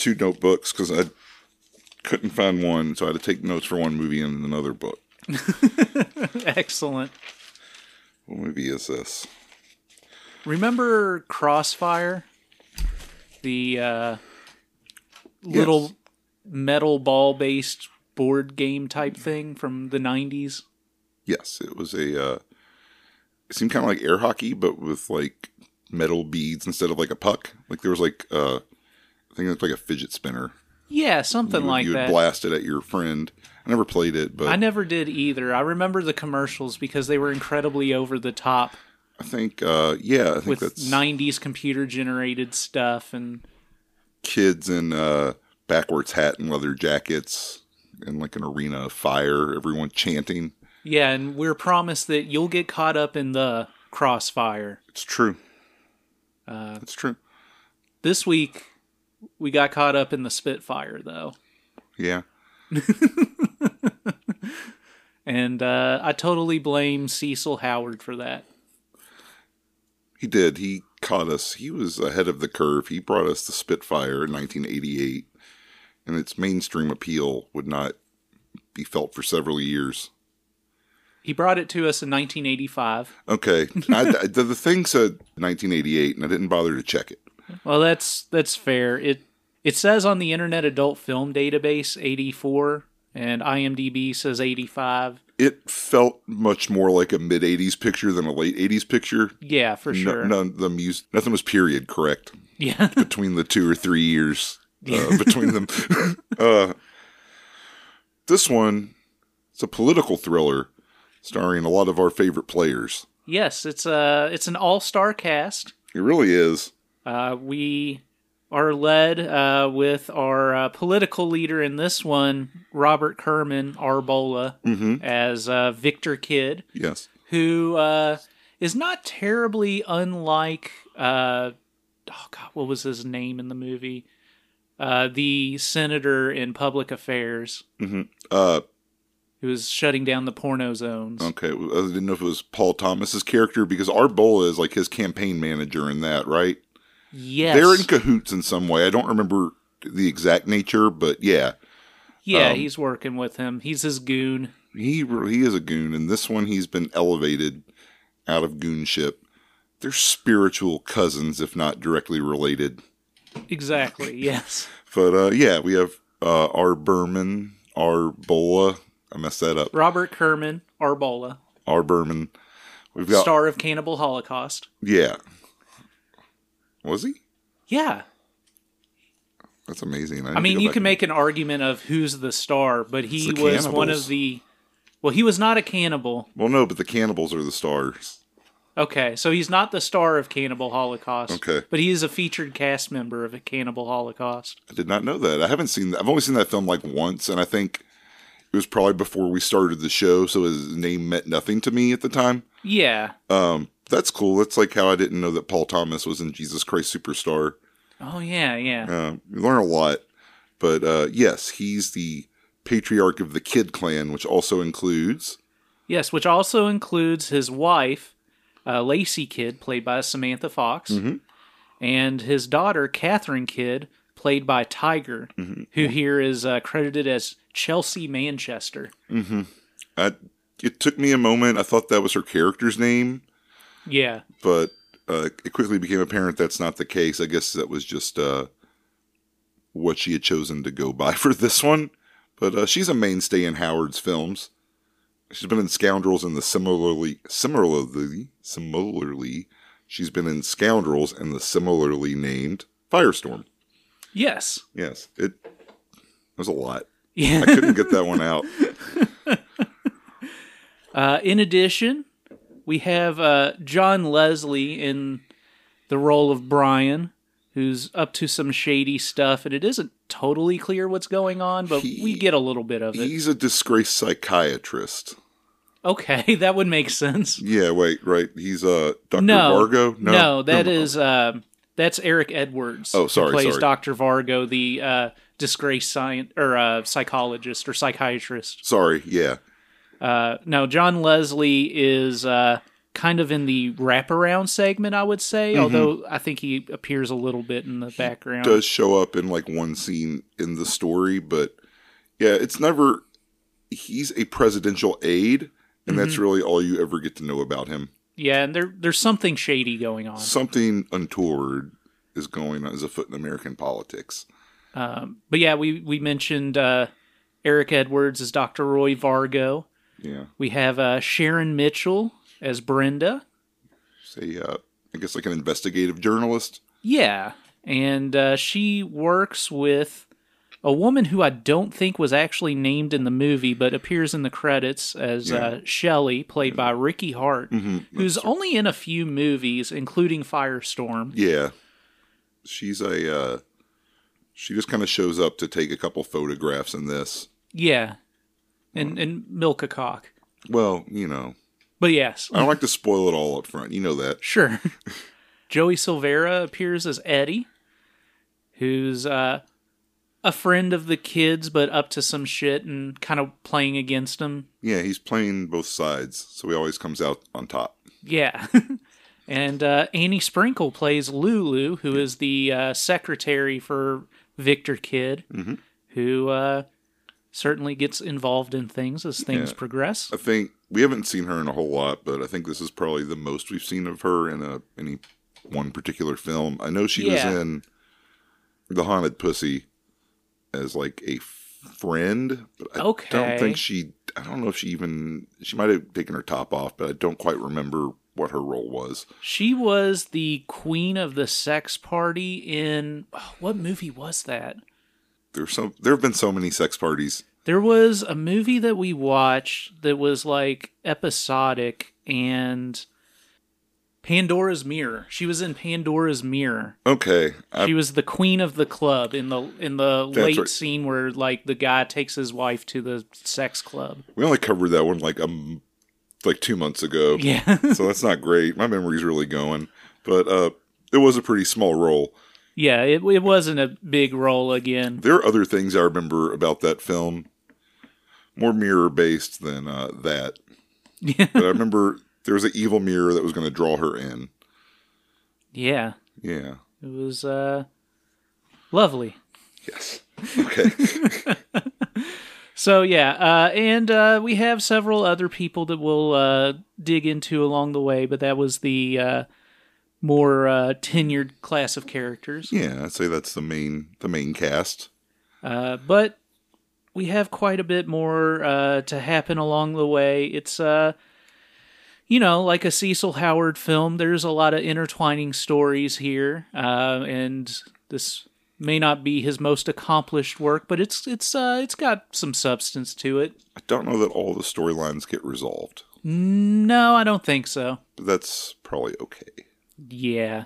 two notebooks because I couldn't find one, so I had to take notes for one movie and another book. Excellent. What movie is this? Remember Crossfire? The uh, little Yes. metal ball based board game type thing from the 90s? Yes, it was a. Uh, it seemed kind of like air hockey, but with like metal beads instead of like a puck. Like there was like uh, I think it looked like a fidget spinner. Yeah, something you, like you that. blast it at your friend. I never played it, but I never did either. I remember the commercials because they were incredibly over the top I think uh, yeah, I think with that's 90s computer generated stuff and kids in uh, backwards hat and leather jackets and like an arena of fire. Everyone chanting. yeah, and we're promised that you'll get caught up in the crossfire. It's true. Uh, It's true. this week we got caught up in the Spitfire though. Yeah. And uh, I totally blame Cecil Howard for that. He did. He caught us. He was ahead of the curve. He brought us the Spitfire in 1988, and its mainstream appeal would not be felt for several years. He brought it to us in 1985. Okay, I, the, the thing said 1988, and I didn't bother to check it. Well, that's that's fair. It it says on the Internet Adult Film Database 84 and IMDb says 85. It felt much more like a mid 80s picture than a late 80s picture. Yeah, for sure. No, none, the mus- nothing was period correct Yeah. between the two or three years uh, between them. uh, this one, it's a political thriller starring a lot of our favorite players. yes, it's a it's an all-star cast. It really is. Uh, we are led uh, with our uh, political leader in this one, Robert Kerman R. Bolla, as uh, Victor Kidd, Yes. who uh, is not terribly unlike. Uh, oh God, what was his name in the movie? Uh, the senator in Public Affairs Uh, who was shutting down the porno zones. okay. I didn't know if it was Paul Thomas's character because R. Bolla is like his campaign manager in that, right? Yes, They're in cahoots in some way. I don't remember the exact nature, but yeah, yeah, um, he's working with him. He's his goon. he he is a goon. And this one, he's been elevated out of goonship. They're spiritual cousins, if not directly related. Exactly. yes. But uh, yeah, we have uh, our Berman, our Bola. I messed that up. Robert Kerman R. Bolla, Our Berman. We've got star of Cannibal Holocaust. yeah. Was he? Yeah. That's amazing. I mean, you can make an argument of who's the star, but he was one of the. Well, he was not a cannibal. Well, no, but the cannibals are the stars. Okay, so he's not the star of Cannibal Holocaust. Okay. But he is a featured cast member of a Cannibal Holocaust. I did not know that. I haven't seen. I've only seen that film like once, and I think it was probably before we started the show, so his name meant nothing to me at the time. Yeah. Um, that's cool. That's like how I didn't know that Paul Thomas was in Jesus Christ Superstar. Oh, yeah, yeah. Uh, you learn a lot, but uh, yes, he's the patriarch of the Kid Clan, which also includes Yes, which also includes his wife, uh, Lacey Kid, played by Samantha Fox, Mm-hmm. and his daughter, Catherine Kid, played by Tiger, Mm-hmm. who here is uh, credited as Chelsea Manchester. I, it took me a moment. I thought that was her character's name, Yeah. but uh, it quickly became apparent that's not the case. I guess that was just uh, what she had chosen to go by for this one. But uh, she's a mainstay in Howard's films. She's been in Scoundrels and the similarly similarly similarly she's been in Scoundrels and the similarly named Firestorm. Yes. Yes, it was a lot. Yeah. I couldn't get that one out. Uh, in addition, we have uh, John Leslie in the role of Brian, who's up to some shady stuff, and it isn't totally clear what's going on, but He- we get a little bit of it. He's a disgraced psychiatrist. Okay, that would make sense. Yeah, wait, right. He's uh Dr. No, Vargo? no, that no. is uh, that's Eric Edwards. Oh, sorry, who plays sorry. Doctor Vargo, the uh, disgraced science or uh, psychologist or psychiatrist. Sorry, yeah. Uh, no, John Leslie is uh, kind of in the wraparound segment, I would say. Mm-hmm. Although I think he appears a little bit in the background. Does show up in like one scene in the story, but yeah, it's never he's a presidential aide, and that's Mm-hmm. really all you ever get to know about him. Yeah, and there there's something shady going on. Something untoward is going on as a foot in American politics. Um, but yeah, we we mentioned uh, Eric Edwards as Dr. Roy Vargo. Yeah. We have uh, Sharon Mitchell as Brenda. Say uh I guess like an investigative journalist. Yeah, and uh, she works with a woman who I don't think was actually named in the movie, but appears in the credits as uh, Shelley, played by Ricky Hart, who's only in a few movies, including Firestorm. Yeah. She's a uh she just kind of shows up to take a couple photographs in this. Yeah, and and milk a cock. Well, you know, But yes, I don't like to spoil it all up front. You know that. Sure. Joey Silvera appears as Eddie, who's uh, a friend of the kids, but up to some shit and kind of playing against them. Yeah, he's playing both sides, so he always comes out on top. Yeah. and uh, Annie Sprinkle plays Lulu, who is the uh, secretary for Victor Kid, who uh, certainly gets involved in things as things Yeah. progress. I think we haven't seen her in a whole lot, but I think this is probably the most we've seen of her in a any one particular film. I know she Yeah. was in The Haunted Pussy as like a friend, but I Okay. don't think she I don't know if she even she might have taken her top off, but I don't quite remember what her role was. She was the queen of the sex party in what movie was that? There's some there have been so many sex parties. There was a movie that we watched that was like episodic and Pandora's Mirror. She was in Pandora's Mirror. Okay. I, She was the queen of the club in the in the late right. scene where like the guy takes his wife to the sex club. we only covered that one like um like 2 months ago. Yeah. so that's not great. My memory's really going. But uh it was a pretty small role. Yeah, it it wasn't a big role again. There are other things I remember about that film, more mirror based than uh, that. Yeah. But I remember there was an evil mirror that was going to draw her in. Yeah. Yeah. It was uh lovely. Yes. Okay. So yeah, uh, and uh, we have several other people that we'll uh, dig into along the way, but that was the uh, more uh, tenured class of characters. yeah, I'd say that's the main the main cast. Uh, but we have quite a bit more uh, to happen along the way. It's uh, you know, like a Cecil Howard film. There's a lot of intertwining stories here, uh, and this may not be his most accomplished work, but it's it's uh, it's got some substance to it. I don't know that all the storylines get resolved, No, I don't think so. but that's probably okay. Yeah.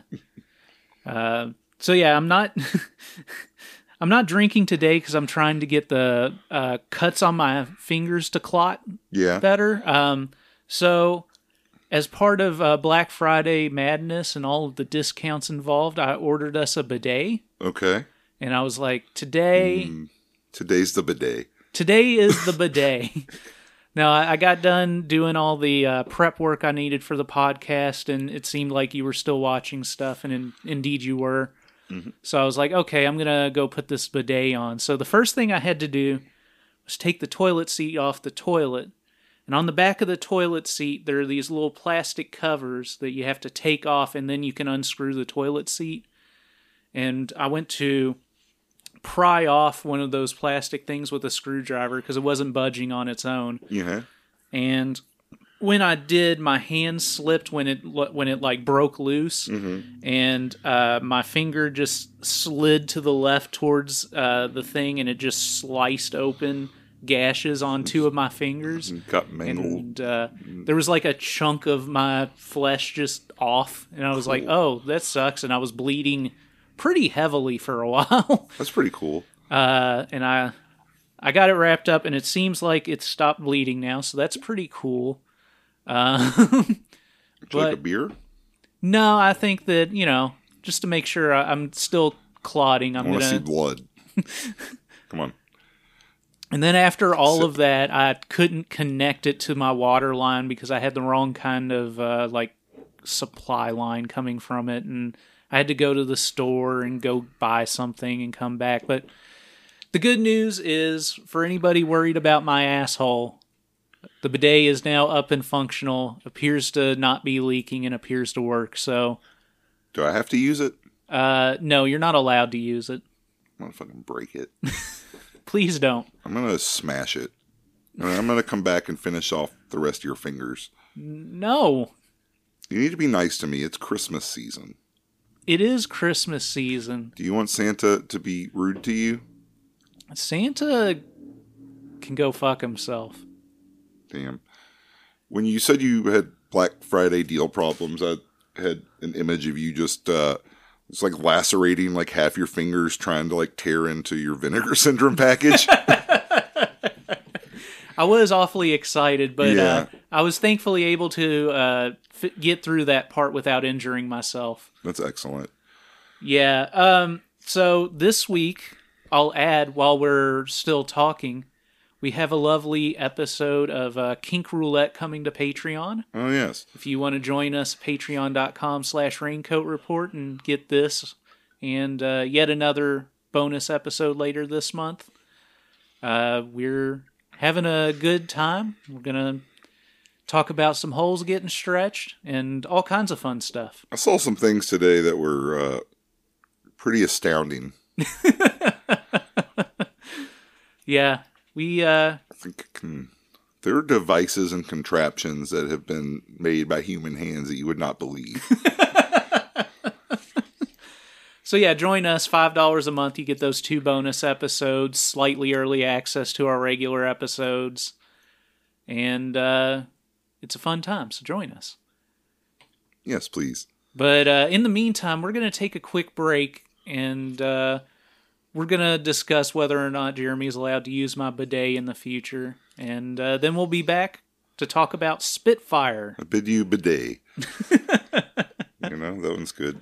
uh, so yeah, I'm not. I'm not drinking today because I'm trying to get the uh, cuts on my fingers to clot Yeah. better. Um, so, as part of uh, Black Friday madness and all of the discounts involved, I ordered us a bidet, Okay. and I was like, today. Today's the bidet. Today is the bidet. now, I got done doing all the uh, prep work I needed for the podcast, and it seemed like you were still watching stuff, and in, indeed you were. So I was like, okay, I'm going to go put this bidet on. So the first thing I had to do was take the toilet seat off the toilet. And on the back of the toilet seat, there are these little plastic covers that you have to take off, and then you can unscrew the toilet seat. And I went to pry off one of those plastic things with a screwdriver because it wasn't budging on its own. Yeah. And when I did, my hand slipped when it when it like broke loose, and uh, my finger just slid to the left towards uh, the thing, and it just sliced open gashes on two of my fingers. Got mangled. And uh, there was like a chunk of my flesh just off, and I was like, "Oh, that sucks!" And I was bleeding pretty heavily for a while. That's pretty cool. Uh, and I I got it wrapped up, and it seems like it's stopped bleeding now, so that's pretty cool. Uh, Would you like a beer? no, I think that you know, just to make sure I- I'm still clotting, I'm I want to see blood. Come on. And then after all Sip. of that, I couldn't connect it to my water line because I had the wrong kind of uh, like supply line coming from it, and I had to go to the store and go buy something and come back. But the good news is, for anybody worried about my asshole, the bidet is now up and functional. Appears to not be leaking and appears to work. So, Do I have to use it? uh, no, you're not allowed to use it. I'm gonna fucking break it. Please don't. I'm gonna smash it. And I'm gonna come back and finish off the rest of your fingers. No, You need to be nice to me. It's Christmas season. It is Christmas season. Do you want Santa to be rude to you? Santa can go fuck himself. Damn. When you said you had Black Friday deal problems, I had an image of you just uh it's like lacerating like half your fingers trying to like tear into your vinegar syndrome package. I was awfully excited, but Yeah. uh, I was thankfully able to uh, f- get through that part without injuring myself. That's excellent. Yeah. Um. So this week, I'll add while we're still talking, we have a lovely episode of uh, Kink Roulette coming to Patreon. Oh yes. If you want to join us, patreon.com slash raincoat report and get this and uh, yet another bonus episode later this month. Uh, we're having a good time. We're going to talk about some holes getting stretched and all kinds of fun stuff. I saw some things today that were uh pretty astounding. Yeah, we, uh, I think can, there are devices and contraptions that have been made by human hands that you would not believe. so yeah, join us. $5 a month. You get those two bonus episodes, slightly early access to our regular episodes. And, uh, it's a fun time. So join us. yes, please. But uh, in the meantime, we're going to take a quick break and uh, we're going to discuss whether or not Jeremy is allowed to use my bidet in the future. And uh, then we'll be back to talk about Spitfire. I bid you bidet. you know, that one's good.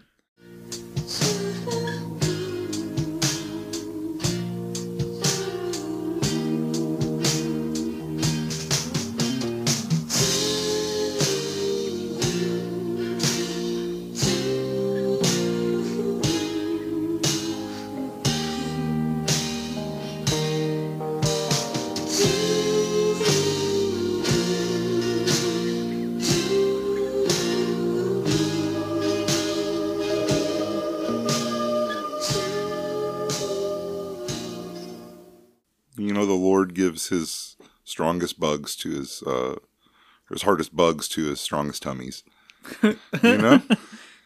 Gives his strongest bugs to his, uh, or his hardest bugs to his strongest tummies. you know?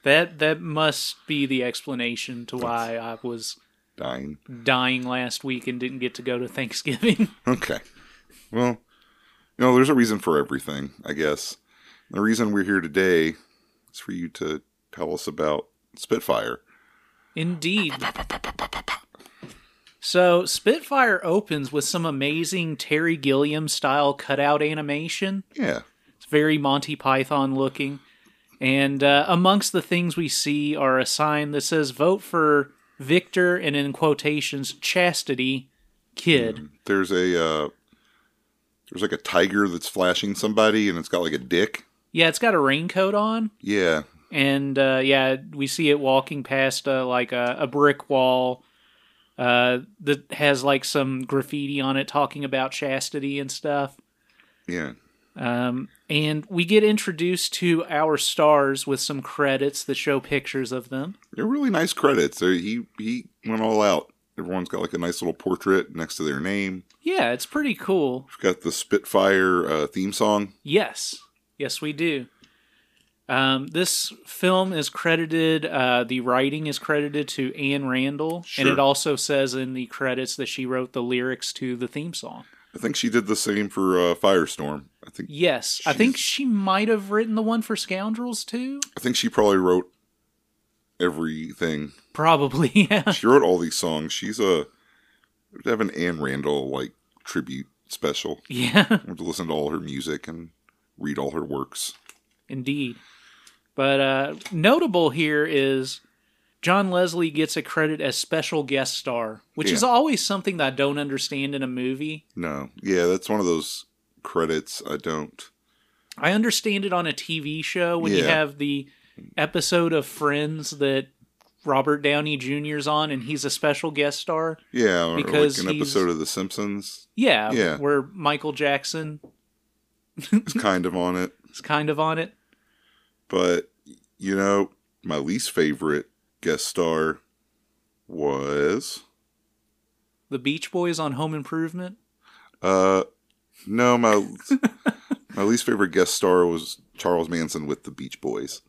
That that must be the explanation to why I was Dying. dying last week and didn't get to go to Thanksgiving. Okay. Well, you know, there's a reason for everything, I guess. The reason we're here today is for you to tell us about Spitfire. Indeed. So Spitfire opens with some amazing Terry Gilliam style cutout animation. Yeah. It's very Monty Python looking. And uh, amongst the things we see are a sign that says vote for Victor and in quotations chastity kid. There's a uh there's like a tiger that's flashing somebody and it's got like a dick. Yeah, it's got a raincoat on. Yeah. And uh, yeah, we see it walking past uh, like a, a brick wall uh, that has like some graffiti on it talking about chastity and stuff. Yeah. Um, and we get introduced to our stars with some credits that show pictures of them. They're really nice credits. They're, he he went all out. Everyone's got like a nice little portrait next to their name. Yeah, it's pretty cool. We've got the Spitfire uh, theme song. Yes, yes, we do. Um, this film is credited. Uh, the writing is credited to Anne Randall, and it also says in the credits that she wrote the lyrics to the theme song. I think she did the same for uh, Firestorm. I think Yes, I think she might have written the one for Scoundrels too. I think she probably wrote everything. Probably, yeah. She wrote all these songs. She's a have an Anne Randall like tribute special. Yeah, to listen to all her music and read all her works. indeed. But uh, notable here is John Leslie gets a credit as special guest star, which is always something that I don't understand in a movie. No, yeah, that's one of those credits I don't. I understand it on a TV show when you have the episode of Friends that Robert Downey Jr.'s on and he's a special guest star. Yeah, or Because like an episode of The Simpsons Yeah, Yeah. where Michael Jackson is kind of on it. is kind of on it. But you know, my least favorite guest star was The Beach Boys on Home Improvement. uh no my my least favorite guest star was Charles Manson with the Beach Boys.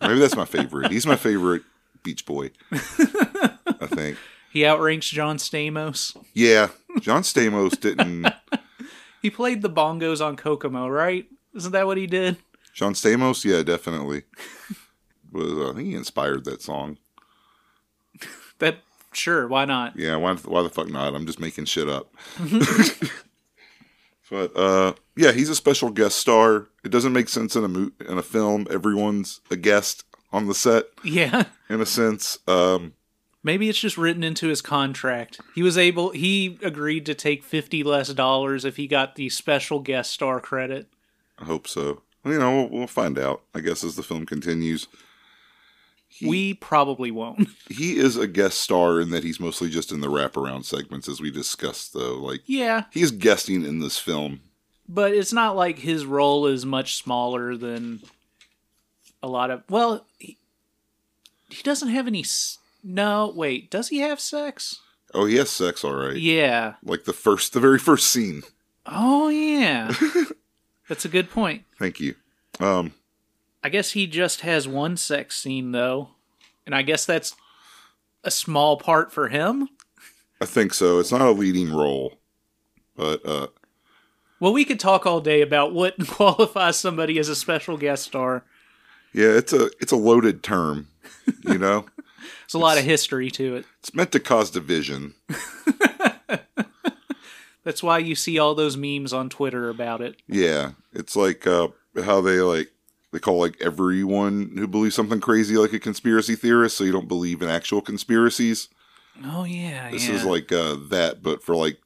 Maybe that's my favorite. He's my favorite Beach Boy. I think. He outranks John Stamos. Yeah, John Stamos didn't. He played the bongos on Kokomo, right? Isn't that what he did? John Stamos, yeah, definitely. Was uh, I think he inspired that song? That sure, why not? Yeah, why, why the fuck not? I'm just making shit up. but uh, yeah, he's a special guest star. It doesn't make sense in a mo- in a film. Everyone's a guest on the set Yeah. in a sense. Um, Maybe it's just written into his contract. He was able he agreed to take 50 less dollars if he got the special guest star credit. I hope so. Well, you know, we'll, we'll find out. I guess as the film continues. He, We probably won't. he is a guest star in that he's mostly just in the wraparound segments, as we discussed. Though, like yeah, he's guesting in this film. but it's not like his role is much smaller than a lot of well, he, he doesn't have any No, wait, does he have sex? Oh, he has sex, all right. Yeah. Like the first, the very first scene. Oh yeah. That's a good point. Thank you. Um, I guess he just has one sex scene though, and I guess that's a small part for him. I think so. It's not a leading role, but uh, Well, we could talk all day about what qualifies somebody as a special guest star. yeah, it's a it's a loaded term. You know, it's a lot of history to it. it's meant to cause division. That's why you see all those memes on Twitter about it. Yeah, it's like uh, how they like they call like everyone who believes something crazy like a conspiracy theorist, so you don't believe in actual conspiracies. Oh yeah, This yeah. is like uh, that, but for like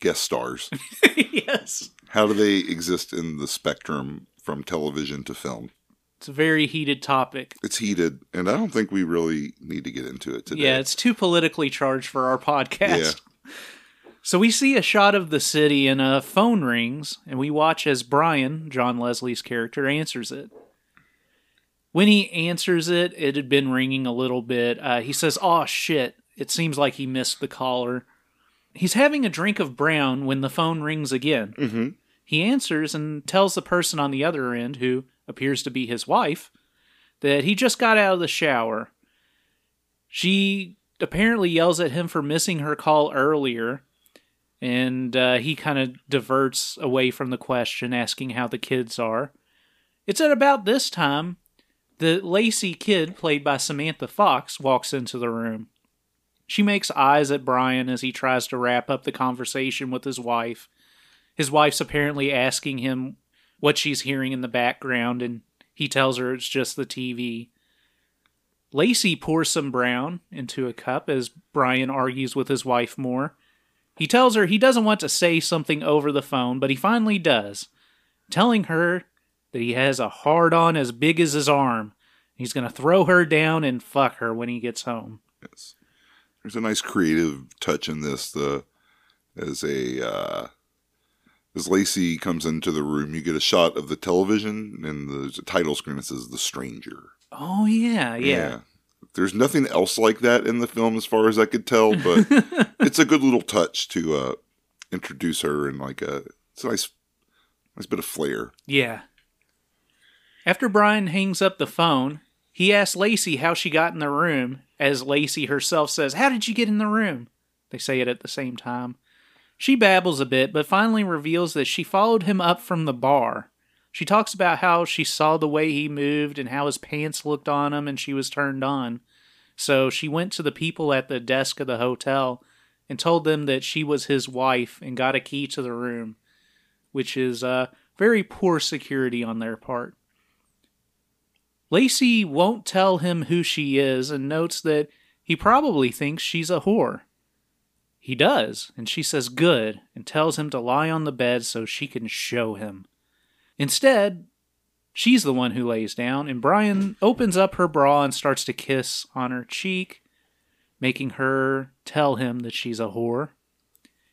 guest stars. yes. How do they exist in the spectrum from television to film? It's a very heated topic. It's heated, and I don't think we really need to get into it today. Yeah, it's too politically charged for our podcast. So we see a shot of the city and a phone rings, and we watch as Brian, John Leslie's character, answers it. When he answers it, it had been ringing a little bit. Uh, he says, "Oh shit!" It seems like he missed the caller. He's having a drink of brown when the phone rings again. Mhm. He answers and tells the person on the other end, who appears to be his wife, that he just got out of the shower. She apparently yells at him for missing her call earlier, and uh, he kind of diverts away from the question, asking how the kids are. It's at about this time that Lacey Kid, played by Samantha Fox, walks into the room. She makes eyes at Brian as he tries to wrap up the conversation with his wife. His wife's apparently asking him what she's hearing in the background, and he tells her it's just the TV. Lacey pours some brown into a cup as Brian argues with his wife more. He tells her he doesn't want to say something over the phone, but he finally does, telling her that he has a hard on as big as his arm. He's going to throw her down and fuck her when he gets home. Yes. There's a nice creative touch in this. The as a uh, as Lacey comes into the room, you get a shot of the television and the title screen that says "The Stranger." Oh, yeah, yeah. There's nothing else like that in the film, as far as I could tell, but it's a good little touch to uh, introduce her and like a it's a nice nice bit of flair. Yeah. After Brian hangs up the phone, he asks Lacey how she got in the room, as Lacey herself says, How did you get in the room? They say it at the same time. She babbles a bit, but finally reveals that she followed him up from the bar. She talks about how she saw the way he moved and how his pants looked on him and she was turned on. So she went to the people at the desk of the hotel and told them that she was his wife and got a key to the room, which is uh, very poor security on their part. Lacey won't tell him who she is and notes that he probably thinks she's a whore. He does, and she says good and tells him to lie on the bed so she can show him. Instead, she's the one who lays down, and Brian opens up her bra and starts to kiss on her cheek, making her tell him that she's a whore.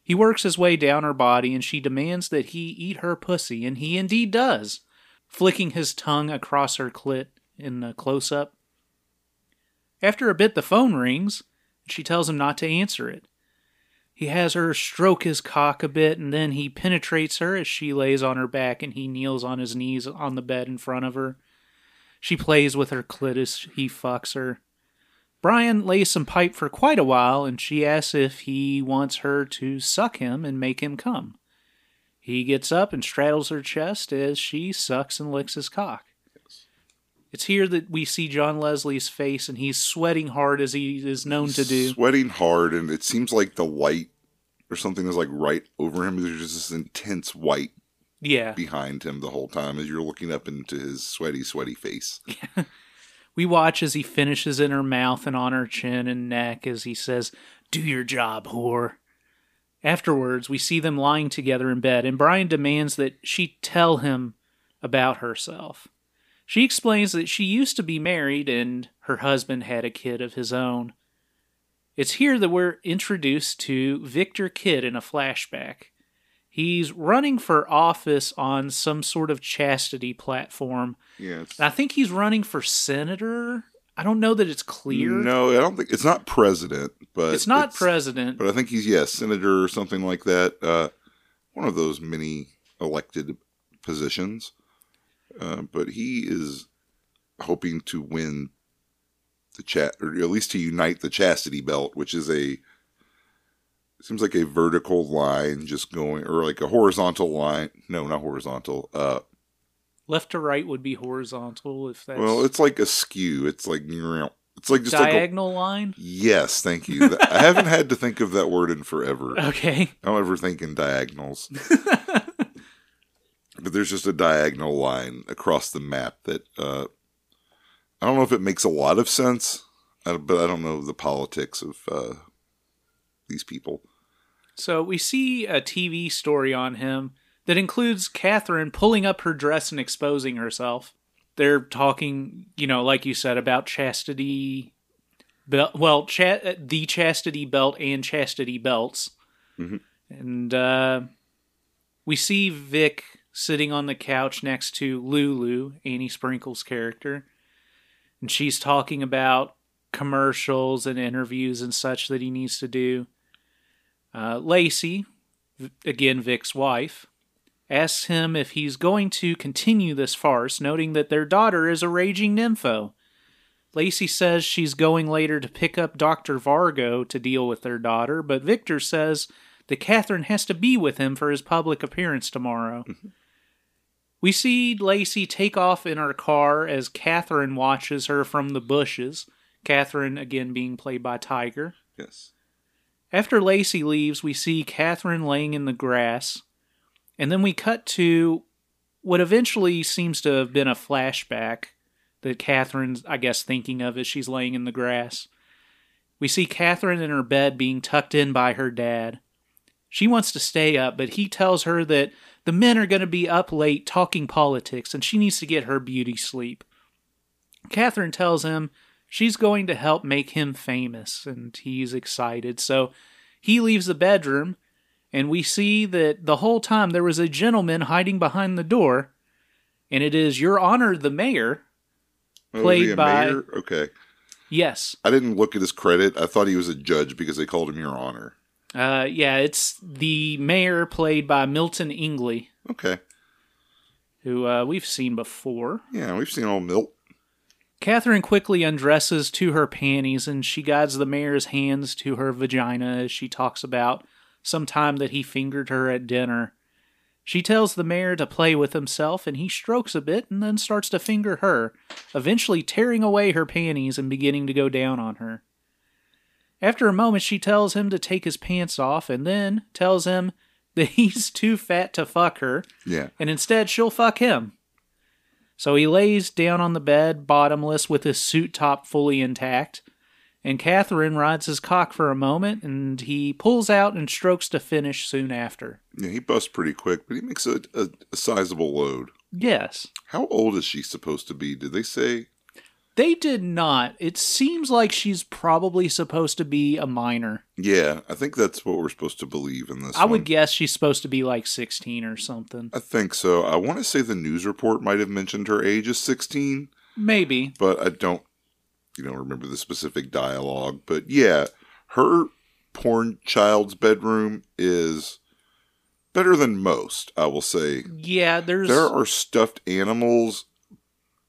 He works his way down her body, and she demands that he eat her pussy, and he indeed does, flicking his tongue across her clit in a close up. After a bit, the phone rings, and she tells him not to answer it. He has her stroke his cock a bit, and then he penetrates her as she lays on her back and he kneels on his knees on the bed in front of her. She plays with her clit as he fucks her. Brian lays some pipe for quite a while, and she asks if he wants her to suck him and make him come. He gets up and straddles her chest as she sucks and licks his cock. It's here that we see John Leslie's face, and he's sweating hard as he is known to do. Sweating hard, and it seems like the light or something is like right over him. There's just this intense white Yeah. behind him the whole time as you're looking up into his sweaty, sweaty face. We watch as he finishes in her mouth and on her chin and neck as he says, Do your job, whore. Afterwards, we see them lying together in bed, and Brian demands that she tell him about herself. She explains that she used to be married and her husband had a kid of his own. It's here that we're introduced to Victor Kidd in a flashback. He's running for office on some sort of chastity platform. It's, I think he's running for senator. I don't know that it's clear. no, I don't think it's not president, but it's not president. But I think he's yes, senator or something like that. Uh, one of those many elected positions. Uh, but he is hoping to win the chat, or at least to unite the chastity belt, which is a seems like a vertical line just going, or like a horizontal line. No, not horizontal. Uh, Left to right would be horizontal if that's well, it's like a skew. It's like it's like just like a, diagonal line. yes, thank you. I haven't had to think of that word in forever. Okay. I don't ever think in diagonals. but there's just a diagonal line across the map that uh, I don't know if it makes a lot of sense, uh, but I don't know the politics of uh, these people. So we see a TV story on him that includes Catherine pulling up her dress and exposing herself. They're talking, you know, like you said, about chastity belt. Well, cha- the chastity belt and chastity belts. Mhm. And uh, we see Vic sitting on the couch next to Lulu, Annie Sprinkle's character. And she's talking about commercials and interviews and such that he needs to do. Uh, Lacey, again Vic's wife, asks him if he's going to continue this farce, noting that their daughter is a raging nympho. Lacey says she's going later to pick up Dr. Vargo to deal with their daughter, but Victor says that Catherine has to be with him for his public appearance tomorrow. We see Lacey take off in her car as Catherine watches her from the bushes. Catherine, again, being played by Tiger. Yes. After Lacey leaves, we see Catherine laying in the grass, and then we cut to what eventually seems to have been a flashback that Catherine's, I guess, thinking of as she's laying in the grass. We see Catherine in her bed being tucked in by her dad. She wants to stay up, but he tells her that the men are going to be up late talking politics and she needs to get her beauty sleep. Catherine tells him she's going to help make him famous, and he's excited. So he leaves the bedroom, and we see that the whole time there was a gentleman hiding behind the door, and it is Your Honor the Mayor. Oh, Played a by- mayor? Okay. Yes. I didn't look at his credit. I thought he was a judge because they called him Your Honor. Uh, yeah, it's the mayor played by Milton Ingley, Okay. who uh, we've seen before. Yeah, we've seen old Milt. Catherine quickly undresses to her panties and she guides the mayor's hands to her vagina as she talks about some time that he fingered her at dinner. She tells the mayor to play with himself, and he strokes a bit and then starts to finger her, eventually tearing away her panties and beginning to go down on her. After a moment, she tells him to take his pants off and then tells him that he's too fat to fuck her, Yeah. and instead she'll fuck him. So he lays down on the bed, bottomless, with his suit top fully intact, and Catherine rides his cock for a moment, and he pulls out and strokes to finish soon after. Yeah, he busts pretty quick, but he makes a, a, a sizable load. Yes. How old is she supposed to be? Did they say? They did not. It seems like she's probably supposed to be a minor. Yeah, I think that's what we're supposed to believe in this. I would guess she's supposed to be like 16 or something. I think so. I want to say the news report might have mentioned her age is 16, Maybe. but I don't, you know, remember the specific dialogue. But yeah, her porn child's bedroom is better than most. I will say Yeah, there's. there are stuffed animals,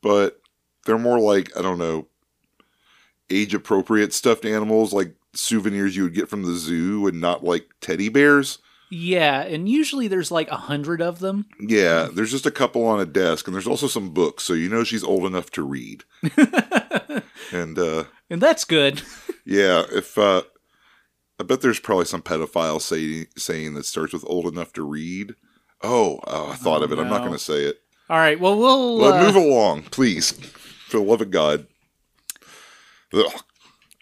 but they're more like I don't know, age appropriate stuffed animals like souvenirs you would get from the zoo, and not like teddy bears. Yeah, and usually there's like a hundred of them. Yeah, there's just a couple on a desk, and there's also some books, so you know she's old enough to read. and uh, And that's good. yeah, if uh, I bet there's probably some pedophile say, saying that starts with old enough to read. Oh, oh I thought of it. I'm not going to say it. All right, well, we'll. Well, uh, move along, please. For the love of God. Ugh,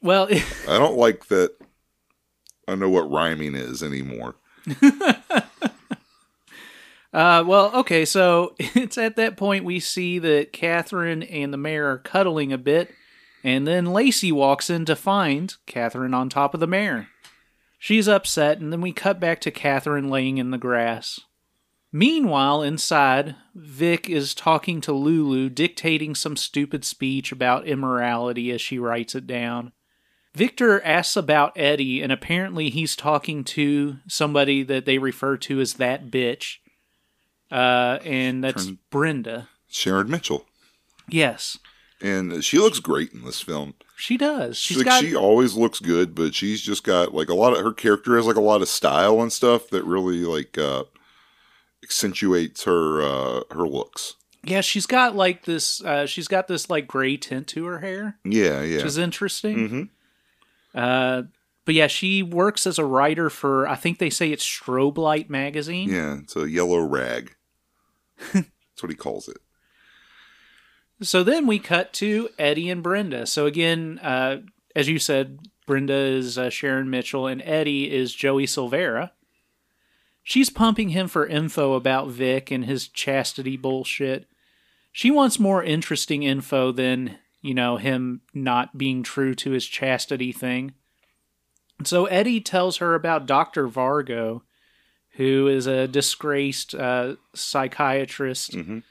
well, I don't like that. I know what rhyming is anymore. Uh, well, okay, so it's at that point we see that Catherine and the mayor are cuddling a bit, and then Lacey walks in to find Catherine on top of the mayor. She's upset, and then we cut back to Catherine laying in the grass. Meanwhile, inside, Vic is talking to Lulu, dictating some stupid speech about immorality as she writes it down. Victor asks about Eddie, and apparently he's talking to somebody that they refer to as that bitch. Uh, and that's Turn- Brenda. Sharon Mitchell. Yes, And she looks great in this film. she does. She's like got she always looks good, but she's just got like a lot of her character has like a lot of style and stuff that really like uh accentuates her uh her looks. yeah, she's got like this. Uh, she's got this like gray tint to her hair, Yeah, yeah. which is interesting. hmm Uh, but yeah, she works as a writer for I think they say it's Strobe Light magazine. Yeah, it's a yellow rag. That's what he calls it. So then we cut to Eddie and Brenda. So again, uh, as you said, Brenda is uh, Sharon Mitchell and Eddie is Joey Silvera. She's pumping him for info about Vic and his chastity bullshit. She wants more interesting info than, you know, him not being true to his chastity thing. So Eddie tells her about Dr. Vargo, who is a disgraced uh, psychiatrist. Mhm.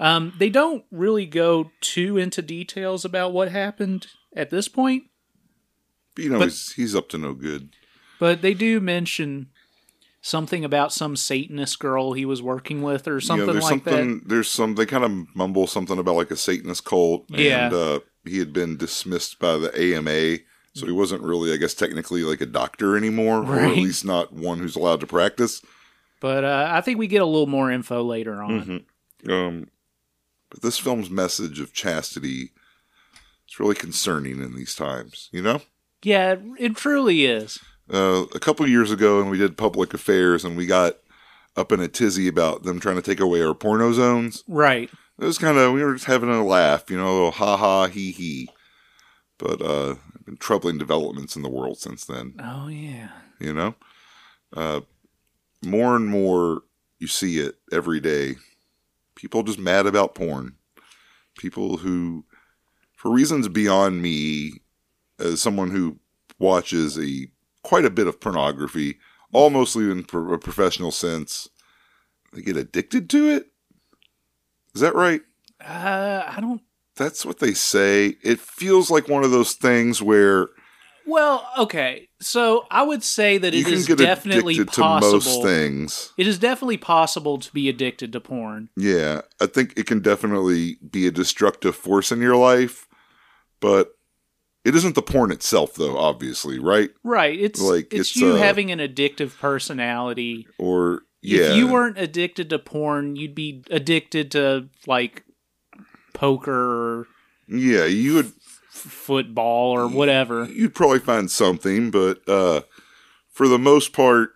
Um, they don't really go too into details about what happened at this point, But, you know, But- he's, he's up to no good. but they do mention something about some Satanist girl he was working with or something yeah, there's like something. There's some. They kind of mumble something about like a Satanist cult, Yeah. and uh, he had been dismissed by the AMA, so he wasn't really, I guess, technically like a doctor anymore, or at least not one who's allowed to practice. But uh, I think we get a little more info later on. Um, but this film's message of chastity is really concerning in these times. You know, Yeah, it truly is. Uh, a couple years ago, and we did public affairs, and we got up in a tizzy about them trying to take away our porno zones. Right. It was kind of we were just having a laugh, you know, a little ha ha he he. But uh, been troubling developments in the world since then. Oh, yeah. You know, uh, more and more you see it every day. People just mad about porn. People who, for reasons beyond me, as someone who watches a quite a bit of pornography, all mostly in pro- a professional sense, they get addicted to it. Is that right? Uh, I don't. That's what they say. It feels like one of those things where Well, okay. So I would say that it is definitely possible. to most things. It is definitely possible to be addicted to porn. Yeah, I think it can definitely be a destructive force in your life, but it isn't the porn itself, though. Obviously, right? Right. It's Like, it's, it's, you uh, having an addictive personality. Or Yeah. If you weren't addicted to porn, you'd be addicted to like poker Yeah, you would football or whatever. you'd probably find something, but uh, for the most part,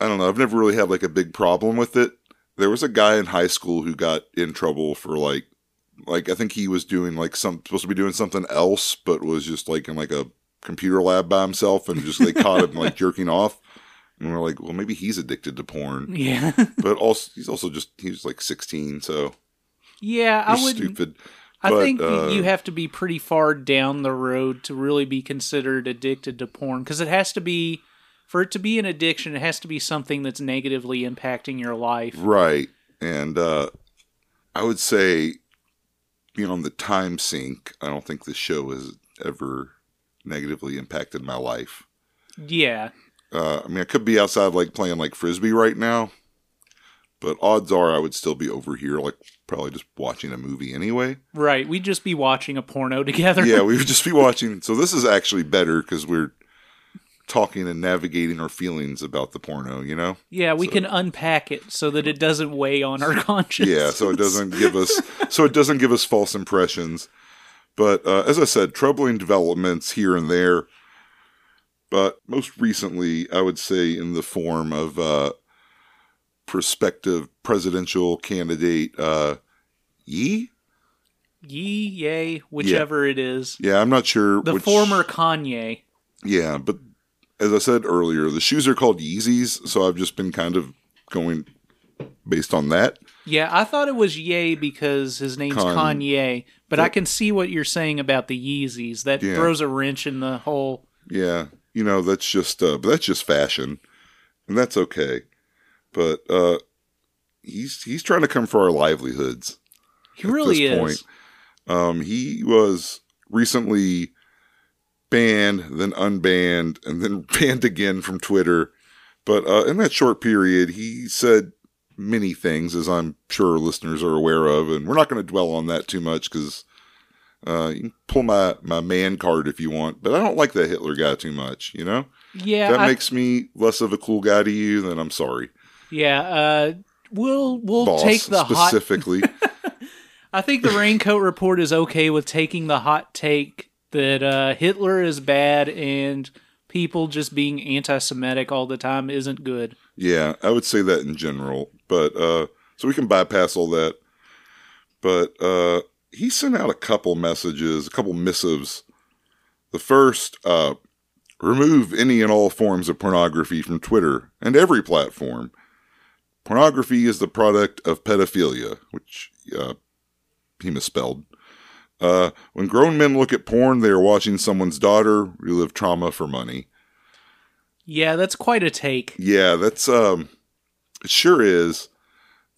I don't know. I've never really had like a big problem with it. There was a guy in high school who got in trouble for like, like I think he was doing like some supposed to be doing something else, but was just like in like a computer lab by himself, and just they caught him like jerking off, and we're like, well, maybe he's addicted to porn, Yeah. but also he's also just he's like sixteen, so yeah, I would stupid. I But, think uh, you have to be pretty far down the road to really be considered addicted to porn because it has to be for it to be an addiction it has to be something that's negatively impacting your life. Right. And uh I would say beyond the time sink, I don't think the show has ever negatively impacted my life. Yeah. Uh I mean I could be outside like playing like frisbee right now, but odds are I would still be over here like probably just watching a movie anyway. Right. We'd just be watching a porno together. yeah, we would just be watching. So this is actually better cuz we're talking and navigating our feelings about the porno, you know? Yeah, we So- can unpack it so that it doesn't weigh on our conscience. Yeah, so it doesn't give us so it doesn't give us false impressions. But uh, as I said, troubling developments here and there. But most recently, I would say in the form of uh, prospective presidential candidate uh, Yee. Yee, yay, whichever it is. Yeah, I'm not sure The which- former Kanye. Yeah, but as I said earlier, the shoes are called Yeezys, so I've just been kind of going based on that. Yeah, I thought it was Ye because his name's Con- Kanye, but I can see what you're saying about the Yeezys. That Yeah. throws a wrench in the whole. Yeah, you know that's just uh, but that's just fashion, and that's okay. But uh, he's he's trying to come for our livelihoods. He really this is. point. Um, he was recently banned, then unbanned, and then banned again from Twitter. But uh, in that short period, he said many things, as I'm sure listeners are aware of, and we're not going to dwell on that too much because uh, you can pull my my man card if you want. But I don't like that Hitler guy too much. You know, Yeah, that I- makes me less of a cool guy to you. Then I'm sorry, yeah. Uh, we'll we'll boss take the hot. specifically. I think the Raincoat Report is okay with taking the hot take that uh, Hitler is bad and people just being anti-Semitic all the time isn't good. Yeah, I would say that in general, but uh so we can bypass all that. But uh he sent out a couple messages, a couple missives. The first uh remove any and all forms of pornography from Twitter and every platform. Pornography is the product of pedophilia, which uh he misspelled. Uh, when grown men look at porn, they are watching someone's daughter relive trauma for money. Yeah, that's quite a take. Yeah, that's um it sure is.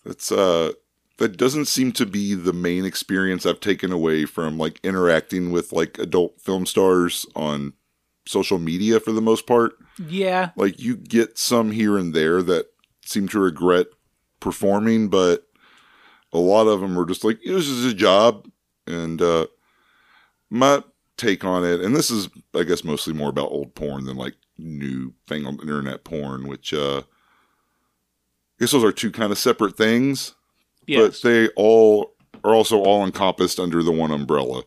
That's uh that doesn't seem to be the main experience I've taken away from like interacting with like adult film stars on social media for the most part. Yeah, Like you get some here and there that seem to regret performing, but a lot of them are just like this is a job and uh my take on it and this is I guess mostly more about old porn than like new thing on internet porn, which uh I guess those are two kind of separate things, yes. but they all are also all encompassed under the one umbrella.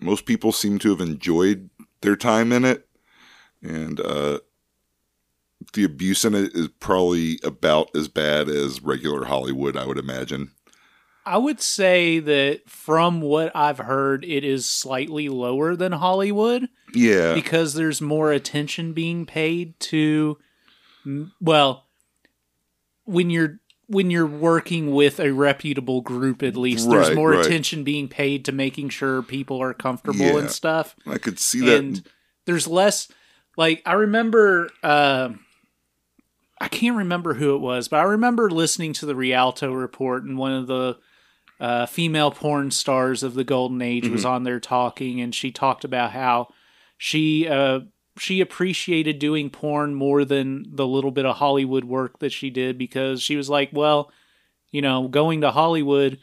Most people seem to have enjoyed their time in it, and uh, the abuse in it is probably about as bad as regular Hollywood, I would imagine. I would say that from what I've heard, it is slightly lower than Hollywood Yeah, because there's more attention being paid to. Well, when you're when you're working with a reputable group, at least there's more right. attention being paid to making sure people are comfortable Yeah. and stuff. I could see that. and there's less like i remember uh, i can't remember who it was but i remember listening to the rialto report and one of the uh, female porn stars of the golden age was on there talking and she talked about how she uh, she appreciated doing porn more than the little bit of hollywood work that she did because she was like well you know going to hollywood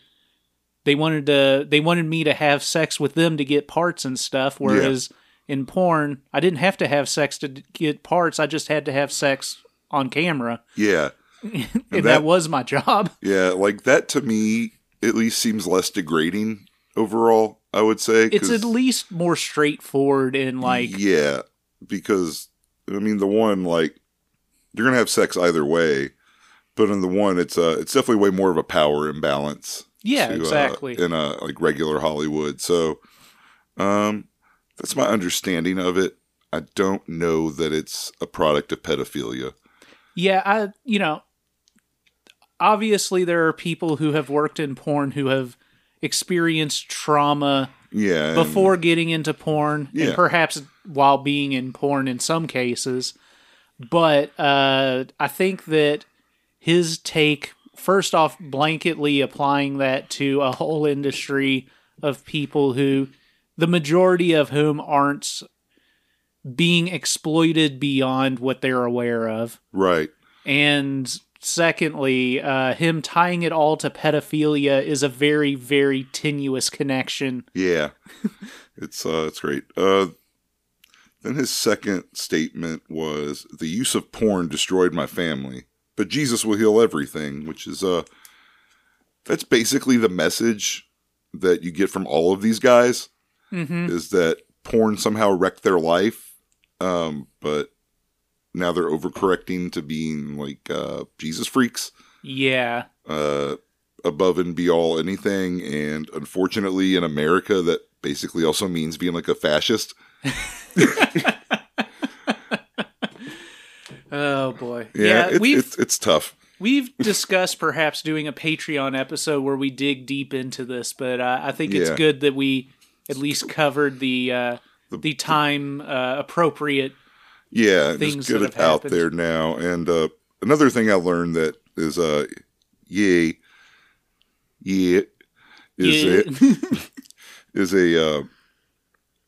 they wanted to they wanted me to have sex with them to get parts and stuff whereas in porn i didn't have to have sex to get parts i just had to have sex on camera, Yeah. and, that, that- was my job. Yeah, like that to me at least seems less degrading overall, I would say. It's at least more straightforward and like Yeah, because I mean the one like you're gonna have sex either way, but in the one it's uh it's definitely way more of a power imbalance. yeah, to, uh, exactly. in a like regular Hollywood. So, um, that's my understanding of it. I don't know that it's a product of pedophilia. Yeah, I you know, obviously there are people who have worked in porn who have experienced trauma Yeah, and- before getting into porn and perhaps while being in porn in some cases. But uh I think that his take first off blanketly applying that to a whole industry of people who the majority of whom aren't being exploited beyond what they're aware of right. and secondly, uh, him tying it all to pedophilia is a very, very tenuous connection. Yeah, it's uh, it's great. Uh, then his second statement was the use of porn destroyed my family, but Jesus will heal everything, which is uh, that's basically the message that you get from all of these guys Mm-hmm. is that porn somehow wrecked their life, um, but now they're overcorrecting to being like uh, Jesus freaks Yeah. uh, above and be all anything. And unfortunately, in America, that basically also means being like a fascist. Oh boy. Yeah, it's, we've it's it's tough. we've discussed perhaps doing a Patreon episode where we dig deep into this, but uh, I think it's Yeah. good that we at least covered the uh, the time uh, appropriate. Yeah, Things just get it out happened. there now. And uh, another thing I learned that is uh, yeah, yeah, is Yeah. it is a uh,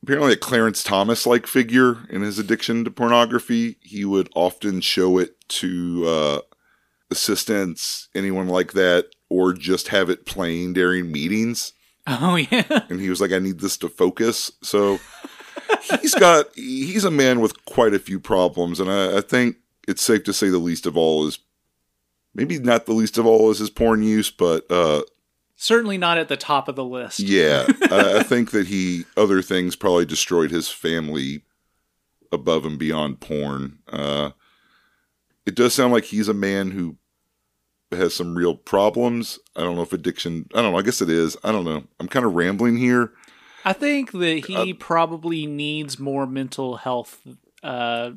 apparently a Clarence Thomas like figure in his addiction to pornography. He would often show it to uh, assistants, anyone like that, or just have it playing during meetings. Oh yeah. And he was like, "I need this to focus." So he's got he's a man with quite a few problems, and I, I think it's safe to say the least of all is maybe not the least of all is his porn use, but uh, Certainly not at the top of the list. yeah, I, I think that he other things probably destroyed his family above and beyond porn. Uh, it does sound like he's a man who has some real problems. I don't know if addiction. I don't know. I guess it is. I don't know. I'm kind of rambling here. I think that he Uh, probably needs more mental health uh,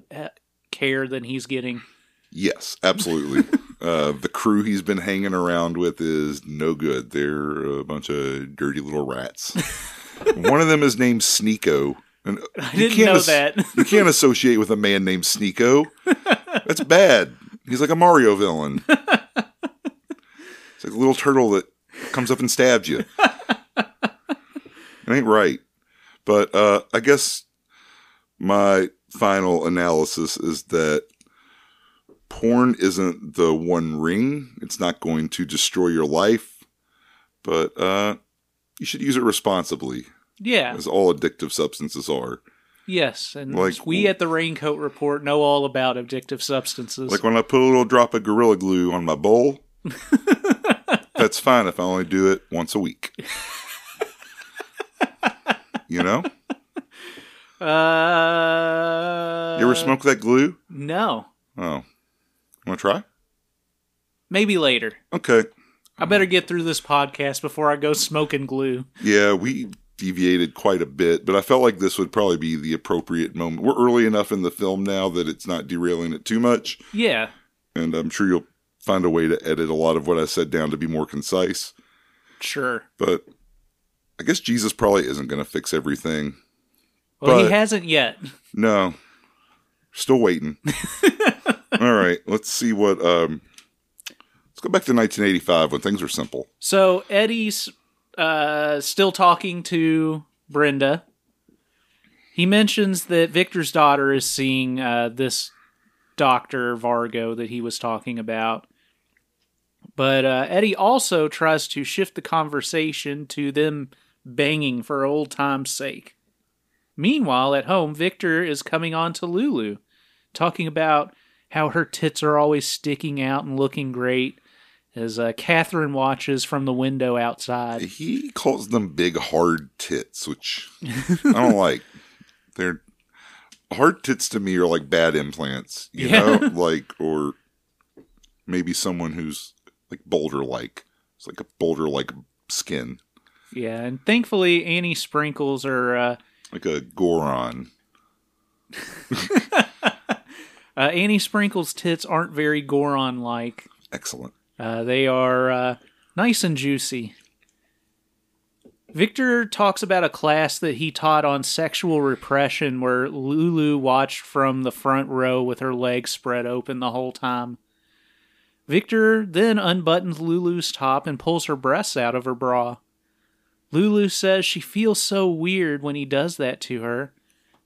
care than he's getting. Yes, absolutely. uh, the crew he's been hanging around with is no good. They're a bunch of dirty little rats. One of them is named Sneako. And I didn't know that. you can't associate with a man named Sneako. That's bad. He's like a Mario villain. It's like a little turtle that comes up and stabs you. It ain't right. But uh, I guess my final analysis is that porn isn't the one ring. It's not going to destroy your life, but uh, you should use it responsibly, Yeah. as all addictive substances are. Yes. And Like- we at the Raincoat Report know all about addictive substances. Like when I put a little drop of Gorilla Glue on my bowl, that's fine if I only do it once a week. You know? uh, You ever smoke that glue? No. Oh. Want to try? Maybe later. Okay. I better get through this podcast before I go smoking glue. Yeah, we deviated quite a bit, but I felt like this would probably be the appropriate moment. We're early enough in the film now that it's not derailing it too much, Yeah. and I'm sure you'll find a way to edit a lot of what I said down to be more concise. Sure. But I guess Jesus probably isn't going to fix everything. Well, he hasn't yet. No. Still waiting. All right, let's see what um let's go back to 1985 when things were simple. So Eddie's uh, still talking to Brenda. He mentions that Victor's daughter is seeing uh, this doctor Vargo that he was talking about. But uh, Eddie also tries to shift the conversation to them banging for old time's sake. Meanwhile, at home, Victor is coming on to Lulu, talking about how her tits are always sticking out and looking great as uh, Catherine watches from the window outside. He calls them big hard tits, which I don't like. They're hard tits to me are like bad implants, you Yeah. know, like or maybe someone who's like boulder like. It's like a boulder like skin, Yeah, and thankfully Annie Sprinkles are uh, like a Goron. uh, Annie Sprinkles' tits aren't very Goron like. Excellent. Uh, they are uh, nice and juicy. Victor talks about a class that he taught on sexual repression where Lulu watched from the front row with her legs spread open the whole time. Victor then unbuttons Lulu's top and pulls her breasts out of her bra. Lulu says she feels so weird when he does that to her,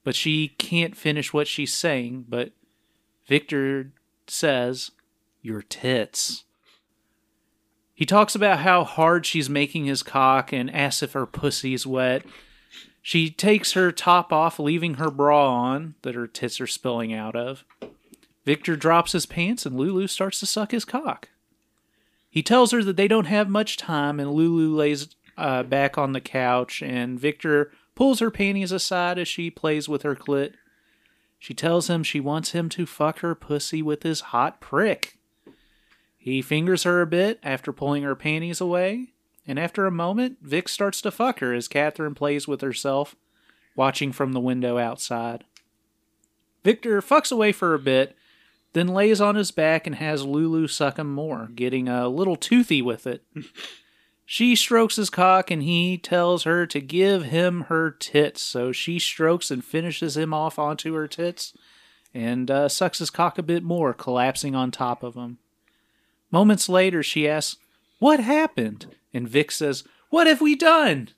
but she can't finish what she's saying. But Victor says, Your tits. He talks about how hard she's making his cock and asks if her pussy's wet. She takes her top off, leaving her bra on that her tits are spilling out of. Victor drops his pants and Lulu starts to suck his cock. He tells her that they don't have much time, and Lulu lays uh, back on the couch, and Victor pulls her panties aside as she plays with her clit. She tells him she wants him to fuck her pussy with his hot prick. He fingers her a bit after pulling her panties away, and after a moment, Vic starts to fuck her as Catherine plays with herself, watching from the window outside. Victor fucks away for a bit, then lays on his back and has Lulu suck him more, getting a little toothy with it. She strokes his cock and he tells her to give him her tits, so she strokes and finishes him off onto her tits and uh, sucks his cock a bit more, collapsing on top of him. Moments later, she asks, What happened? And Vic says, What have we done?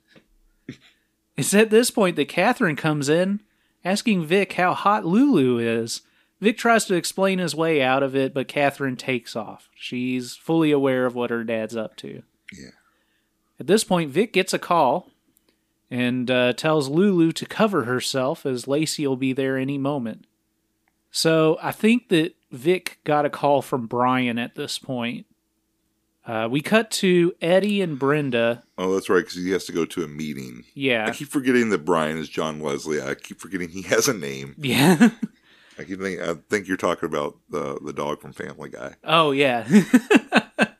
it's at this point that Catherine comes in, asking Vic how hot Lulu is. Vic tries to explain his way out of it, but Catherine takes off. She's fully aware of what her dad's up to. Yeah. At this point, Vic gets a call and uh, tells Lulu to cover herself as Lacey will be there any moment. So I think that Vic got a call from Brian at this point. Uh, we cut to Eddie and Brenda. Oh, that's right, because he has to go to a meeting. Yeah. I keep forgetting that Brian is John Wesley. I keep forgetting he has a name. Yeah. I keep think I think you're talking about the the dog from Family Guy. Oh, yeah.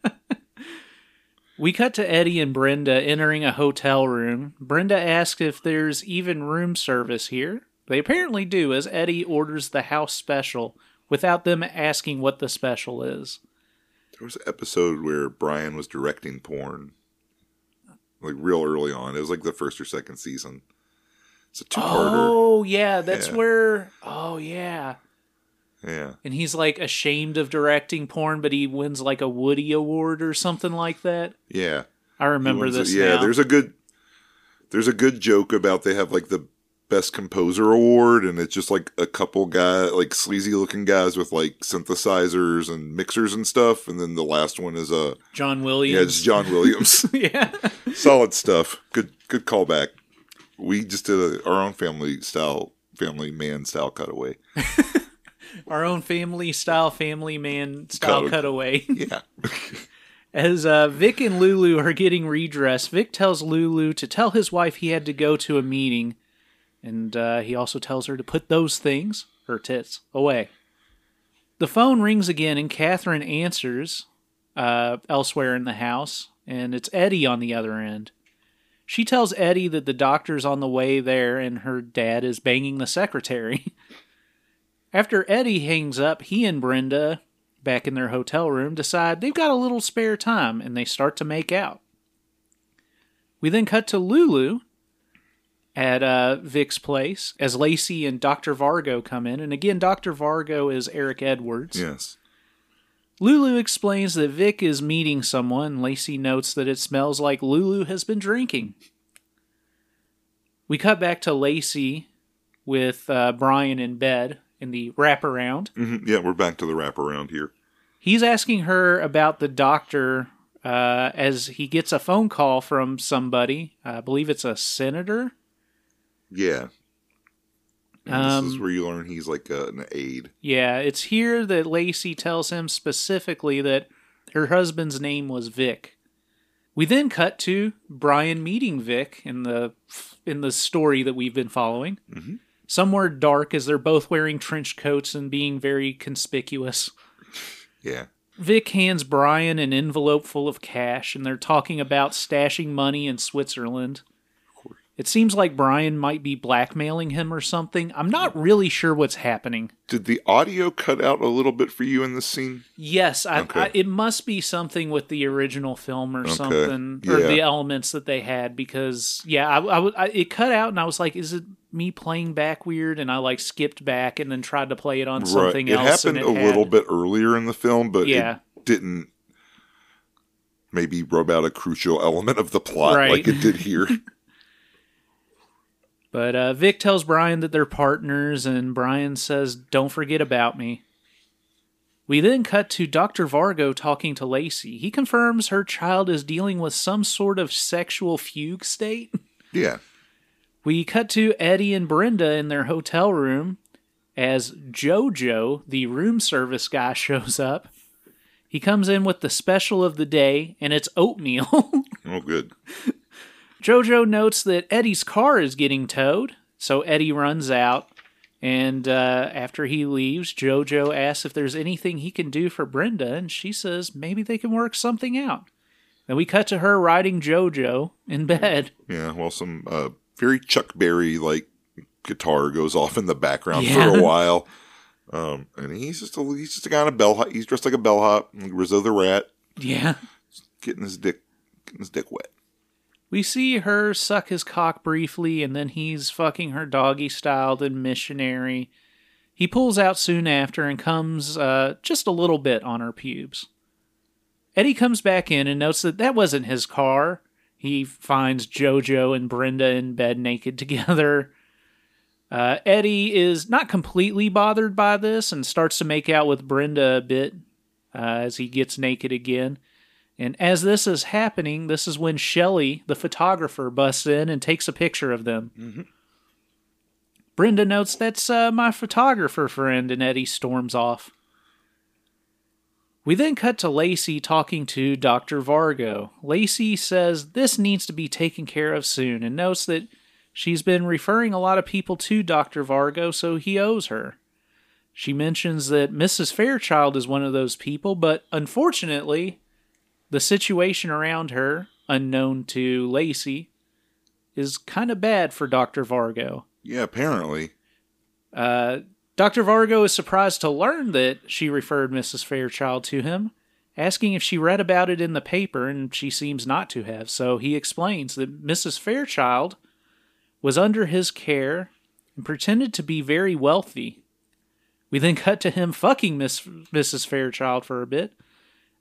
we cut to Eddie and Brenda entering a hotel room. Brenda asks if there's even room service here. They apparently do, as Eddie orders the house special without them asking what the special is. There was an episode where Brian was directing porn, like real early on. It was like the first or second season. It's a two-parter. Oh, yeah, that's Yeah. where. Oh, yeah. Yeah, And he's like ashamed of directing porn, but he wins like a Woody Award or something like that. yeah. I remember this. it. Yeah, now. there's a good there's a good joke about they have like the best composer award, and it's just like a couple guy like sleazy looking guys with like synthesizers and mixers and stuff, and then the last one is uh, a John Williams. yeah, it's John Williams. yeah. Solid stuff. Good good callback. We just did a, our own family style, family man style cutaway. Our own family style, family man style Cut- cutaway. Yeah. As uh, Vic and Lulu are getting redressed, Vic tells Lulu to tell his wife he had to go to a meeting, and uh, he also tells her to put those things, her tits, away. The phone rings again, and Catherine answers uh, elsewhere in the house, and it's Eddie on the other end. She tells Eddie that the doctor's on the way there, and her dad is banging the secretary. After Eddie hangs up, he and Brenda back in their hotel room, decide they've got a little spare time and they start to make out. We then cut to Lulu at uh, Vic's place as Lacey and Dr. Vargo come in. And again, Dr. Vargo is Eric Edwards. yes. Lulu explains that Vic is meeting someone. Lacey notes that it smells like Lulu has been drinking. We cut back to Lacey with uh, Brian in bed in the wraparound. hmm Yeah, we're back to the wraparound here. He's asking her about the doctor uh, as he gets a phone call from somebody. I believe it's a senator. Yeah. And this is Um, where you learn he's like uh, an aide. Yeah, it's here that Lacey tells him specifically that her husband's name was Vic. We then cut to Brian meeting Vic in the in the story that we've been following. Somewhere dark as they're both wearing trench coats and being very conspicuous. Yeah. Vic hands Brian an envelope full of cash and they're talking about stashing money in Switzerland. It seems like Brian might be blackmailing him or something. I'm not really sure what's happening. Did the audio cut out a little bit for you in this scene? Yes, I, Okay. I, it must be something with the original film or something, or yeah. the elements that they had. Because yeah, I, I, it cut out, and I was like, "Is it me playing back weird?" And I like skipped back and then tried to play it on something else. It else. happened and a it little had- bit earlier in the film, but Yeah. it didn't maybe rub out a crucial element of the plot Right. like it did here. But uh, Vic tells Brian that they're partners, and Brian says, Don't forget about me. We then cut to Dr. Vargo talking to Lacey. He confirms her child is dealing with some sort of sexual fugue state. yeah. We cut to Eddie and Brenda in their hotel room as JoJo, the room service guy, shows up. He comes in with the special of the day, and it's oatmeal. Oh, good. JoJo notes that Eddie's car is getting towed, so Eddie runs out. And uh, after he leaves, JoJo asks if there's anything he can do for Brenda, and she says maybe they can work something out. Then we cut to her riding JoJo in bed. Yeah. Well, some uh, very Chuck Berry like guitar goes off in the background Yeah. for a while. Um, and he's just a he's just a guy on a bellhop. He's dressed like a bellhop. Rizzo the Rat, Yeah. getting his dick getting his dick wet. We see her suck his cock briefly, and then he's fucking her doggy styled and missionary. He pulls out soon after and comes uh, just a little bit on her pubes. Eddie comes back in and notes that that wasn't his car. He finds JoJo and Brenda in bed naked together. Uh, Eddie is not completely bothered by this and starts to make out with Brenda a bit uh, as he gets naked again. And as this is happening, this is when Shelley, the photographer, busts in and takes a picture of them. Brenda notes that's uh, my photographer friend, and Eddie storms off. We then cut to Lacey talking to Dr. Vargo. Lacey says this needs to be taken care of soon and notes that she's been referring a lot of people to Dr. Vargo, so he owes her. She mentions that Mrs. Fairchild is one of those people, but unfortunately, the situation around her, unknown to Lacey, is kind of bad for Dr. Vargo. Yeah. Apparently. Uh, Dr. Vargo is surprised to learn that she referred Mrs. Fairchild to him, asking if she read about it in the paper, and she seems not to have. So he explains that Mrs. Fairchild was under his care and pretended to be very wealthy. We then cut to him fucking Miss, Mrs. Fairchild for a bit.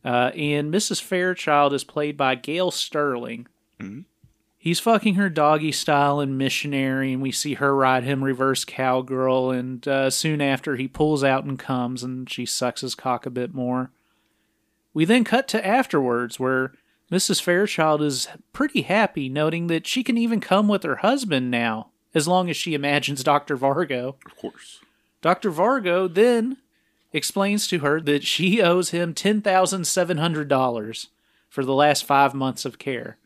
Uh, and Mrs. Fairchild is played by Gail Sterling. He's fucking her doggy style and missionary, and we see her ride him reverse cowgirl. And uh, soon after, he pulls out and comes, and she sucks his cock a bit more. We then cut to afterwards, where Mrs. Fairchild is pretty happy, noting that she can even come with her husband now, as long as she imagines Dr. Vargo. Of course. Dr. Vargo then explains to her that she owes him $10,700 for the last five months of care.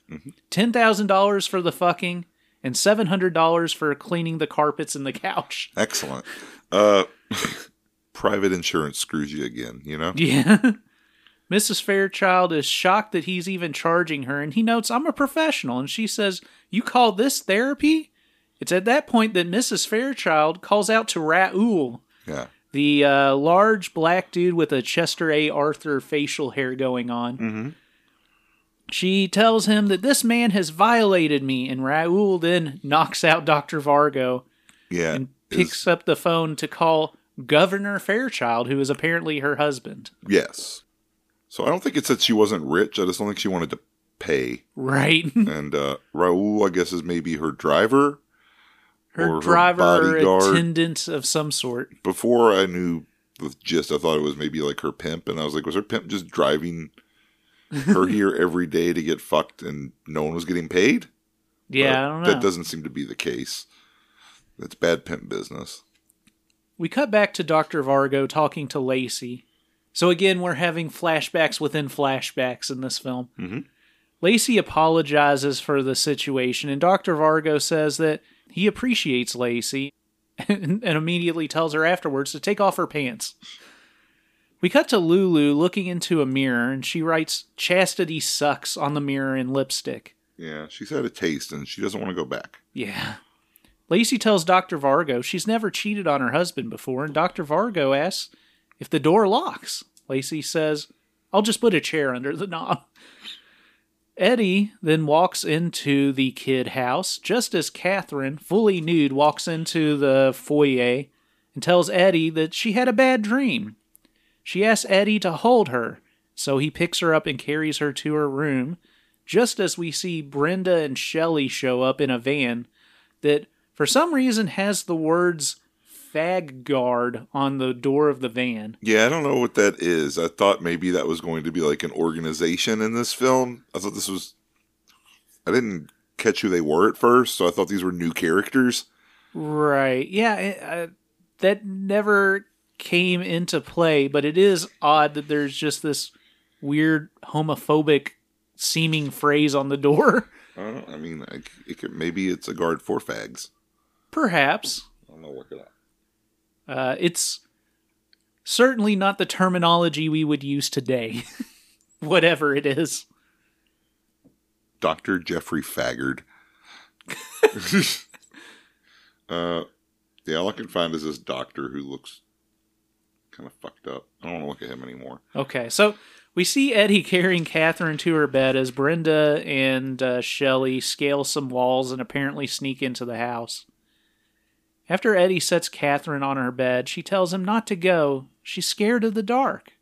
$10,000 for the fucking and $700 for cleaning the carpets and the couch. Excellent. Uh, private insurance screws you again. You know. Yeah. Mrs. Fairchild is shocked that he's even charging her, and he notes, I'm a professional. And she says, You call this therapy? It's at that point that Mrs. Fairchild calls out to Raoul, Yeah. The uh, large black dude with a Chester A. Arthur facial hair going on. She tells him that this man has violated me, and Raoul then knocks out Dr. Vargo Yeah. and picks up the phone to call Governor Fairchild, who is apparently her husband. Yes. So I don't think it's that she wasn't rich. I just don't think she wanted to pay. Right. And uh, Raul, I guess, is maybe her driver. Her Or her driver or bodyguard. attendant of some sort. Before I knew the gist, I thought it was maybe like her pimp, and I was like, was her pimp just driving her here every day to get fucked, and no one was getting paid? Yeah, But I don't know. That doesn't seem to be the case. That's bad pimp business. We cut back to Dr. Vargo talking to Lacey. So again, we're having flashbacks within flashbacks in this film. Mhm. Lacey apologizes for the situation, and Dr. Vargo says that he appreciates Lacey and, and immediately tells her afterwards to take off her pants. We cut to Lulu looking into a mirror, and she writes, Chastity sucks on the mirror in lipstick. Yeah, she's had a taste and she doesn't want to go back. Yeah. Lacey tells Dr. Vargo she's never cheated on her husband before, and Dr. Vargo asks if the door locks. Lacey says, I'll just put a chair under the knob. Eddie then walks into the kid house just as Catherine, fully nude, walks into the foyer and tells Eddie that she had a bad dream. She asks Eddie to hold her, so he picks her up and carries her to her room, just as we see Brenda and Shelley show up in a van that, for some reason, has the words fag guard on the door of the van. Yeah, I don't know what that is. I thought maybe that was going to be like an organization in this film. I thought this was. I didn't catch who they were at first, so I thought these were new characters. Right. Yeah, it, uh, that never came into play, but it is odd that there's just this weird homophobic seeming phrase on the door. I. I mean, I, it could, maybe it's a guard for fags. Perhaps. I'm gonna look it up. Uh, it's certainly not the terminology we would use today, whatever it is. Dr. Jeffrey Faggard. uh, yeah, all I can find is this doctor who looks kind of fucked up. I don't want to look at him anymore. Okay, so we see Eddie carrying Catherine to her bed as Brenda and uh, Shelley scale some walls and apparently sneak into the house. After Eddie sets Catherine on her bed, she tells him not to go. She's scared of the dark.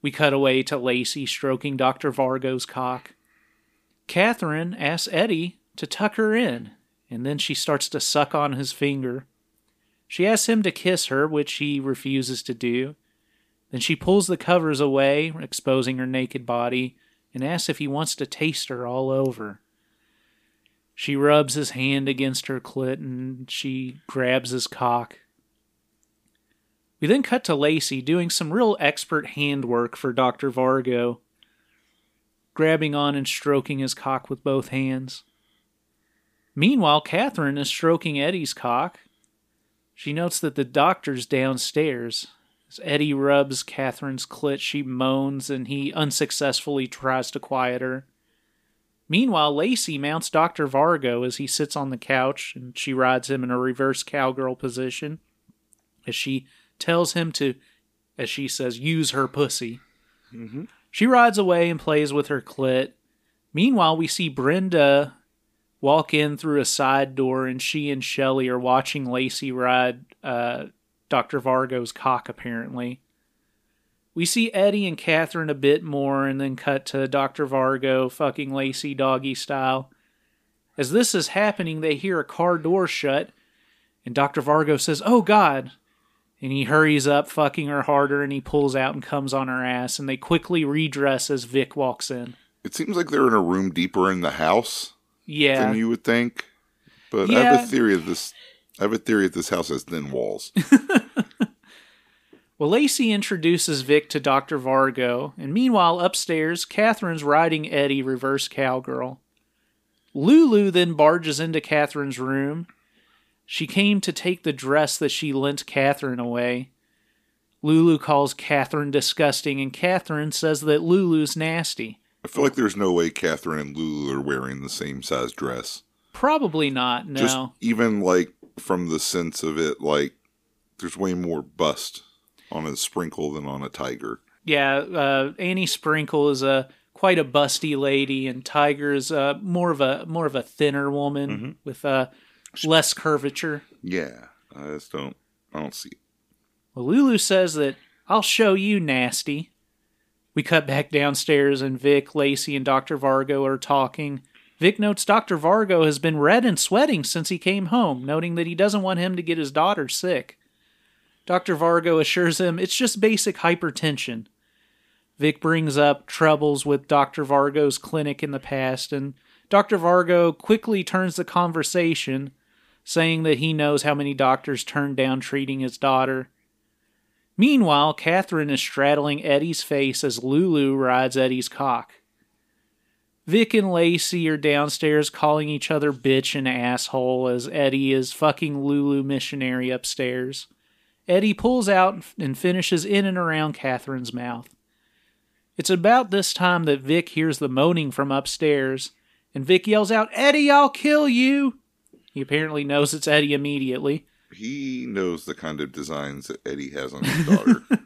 We cut away to Lacey stroking Dr. Vargo's cock. Catherine asks Eddie to tuck her in, and then she starts to suck on his finger. She asks him to kiss her, which he refuses to do. Then she pulls the covers away, exposing her naked body, and asks if he wants to taste her all over. She rubs his hand against her clit and she grabs his cock. We then cut to Lacey doing some real expert handwork for Dr. Vargo, grabbing on and stroking his cock with both hands. Meanwhile, Catherine is stroking Eddie's cock. She notes that the doctor's downstairs. As Eddie rubs Catherine's clit, she moans and he unsuccessfully tries to quiet her. Meanwhile, Lacey mounts Dr. Vargo as he sits on the couch and she rides him in a reverse cowgirl position as she tells him to, as she says, use her pussy. She rides away and plays with her clit. Meanwhile, we see Brenda walk in through a side door and she and Shelley are watching Lacey ride uh, Dr. Vargo's cock, apparently. We see Eddie and Catherine a bit more and then cut to Dr. Vargo fucking Lacey doggy style. As this is happening, they hear a car door shut, and Dr. Vargo says, Oh God! And he hurries up, fucking her harder, and he pulls out and comes on her ass, and they quickly redress as Vic walks in. It seems like they're in a room deeper in the house Yeah. than you would think. But I have a theory of this. I have a theory that this house has thin walls. Well, Lacey introduces Vic to Dr. Vargo, and meanwhile, upstairs, Catherine's riding Eddie reverse cowgirl. Lulu then barges into Catherine's room. She came to take the dress that she lent Catherine away. Lulu calls Catherine disgusting, and Catherine says that Lulu's nasty. I feel like there's no way Catherine and Lulu are wearing the same size dress. Probably not, no. Just even like from the sense of it, like there's way more bust on a sprinkle than on a tiger. yeah, uh, Annie Sprinkle is a quite a busty lady, and Tiger is uh, more of a more of a thinner woman with uh, less curvature. Yeah, I just don't. I don't see it. Well, Lulu says that I'll show you, nasty. We cut back downstairs, and Vic, Lacey, and Dr. Vargo are talking. Vic notes Dr. Vargo has been red and sweating since he came home, noting that he doesn't want him to get his daughter sick. Dr. Vargo assures him it's just basic hypertension. Vic brings up troubles with Dr. Vargo's clinic in the past, and Dr. Vargo quickly turns the conversation, saying that he knows how many doctors turned down treating his daughter. Meanwhile, Catherine is straddling Eddie's face as Lulu rides Eddie's cock. Vic and Lacey are downstairs calling each other bitch and asshole as Eddie is fucking Lulu missionary upstairs. Eddie pulls out and finishes in and around Catherine's mouth. It's about this time that Vic hears the moaning from upstairs, and Vic yells out, Eddie, I'll kill you! He apparently knows it's Eddie immediately. He knows the kind of designs that Eddie has on his daughter.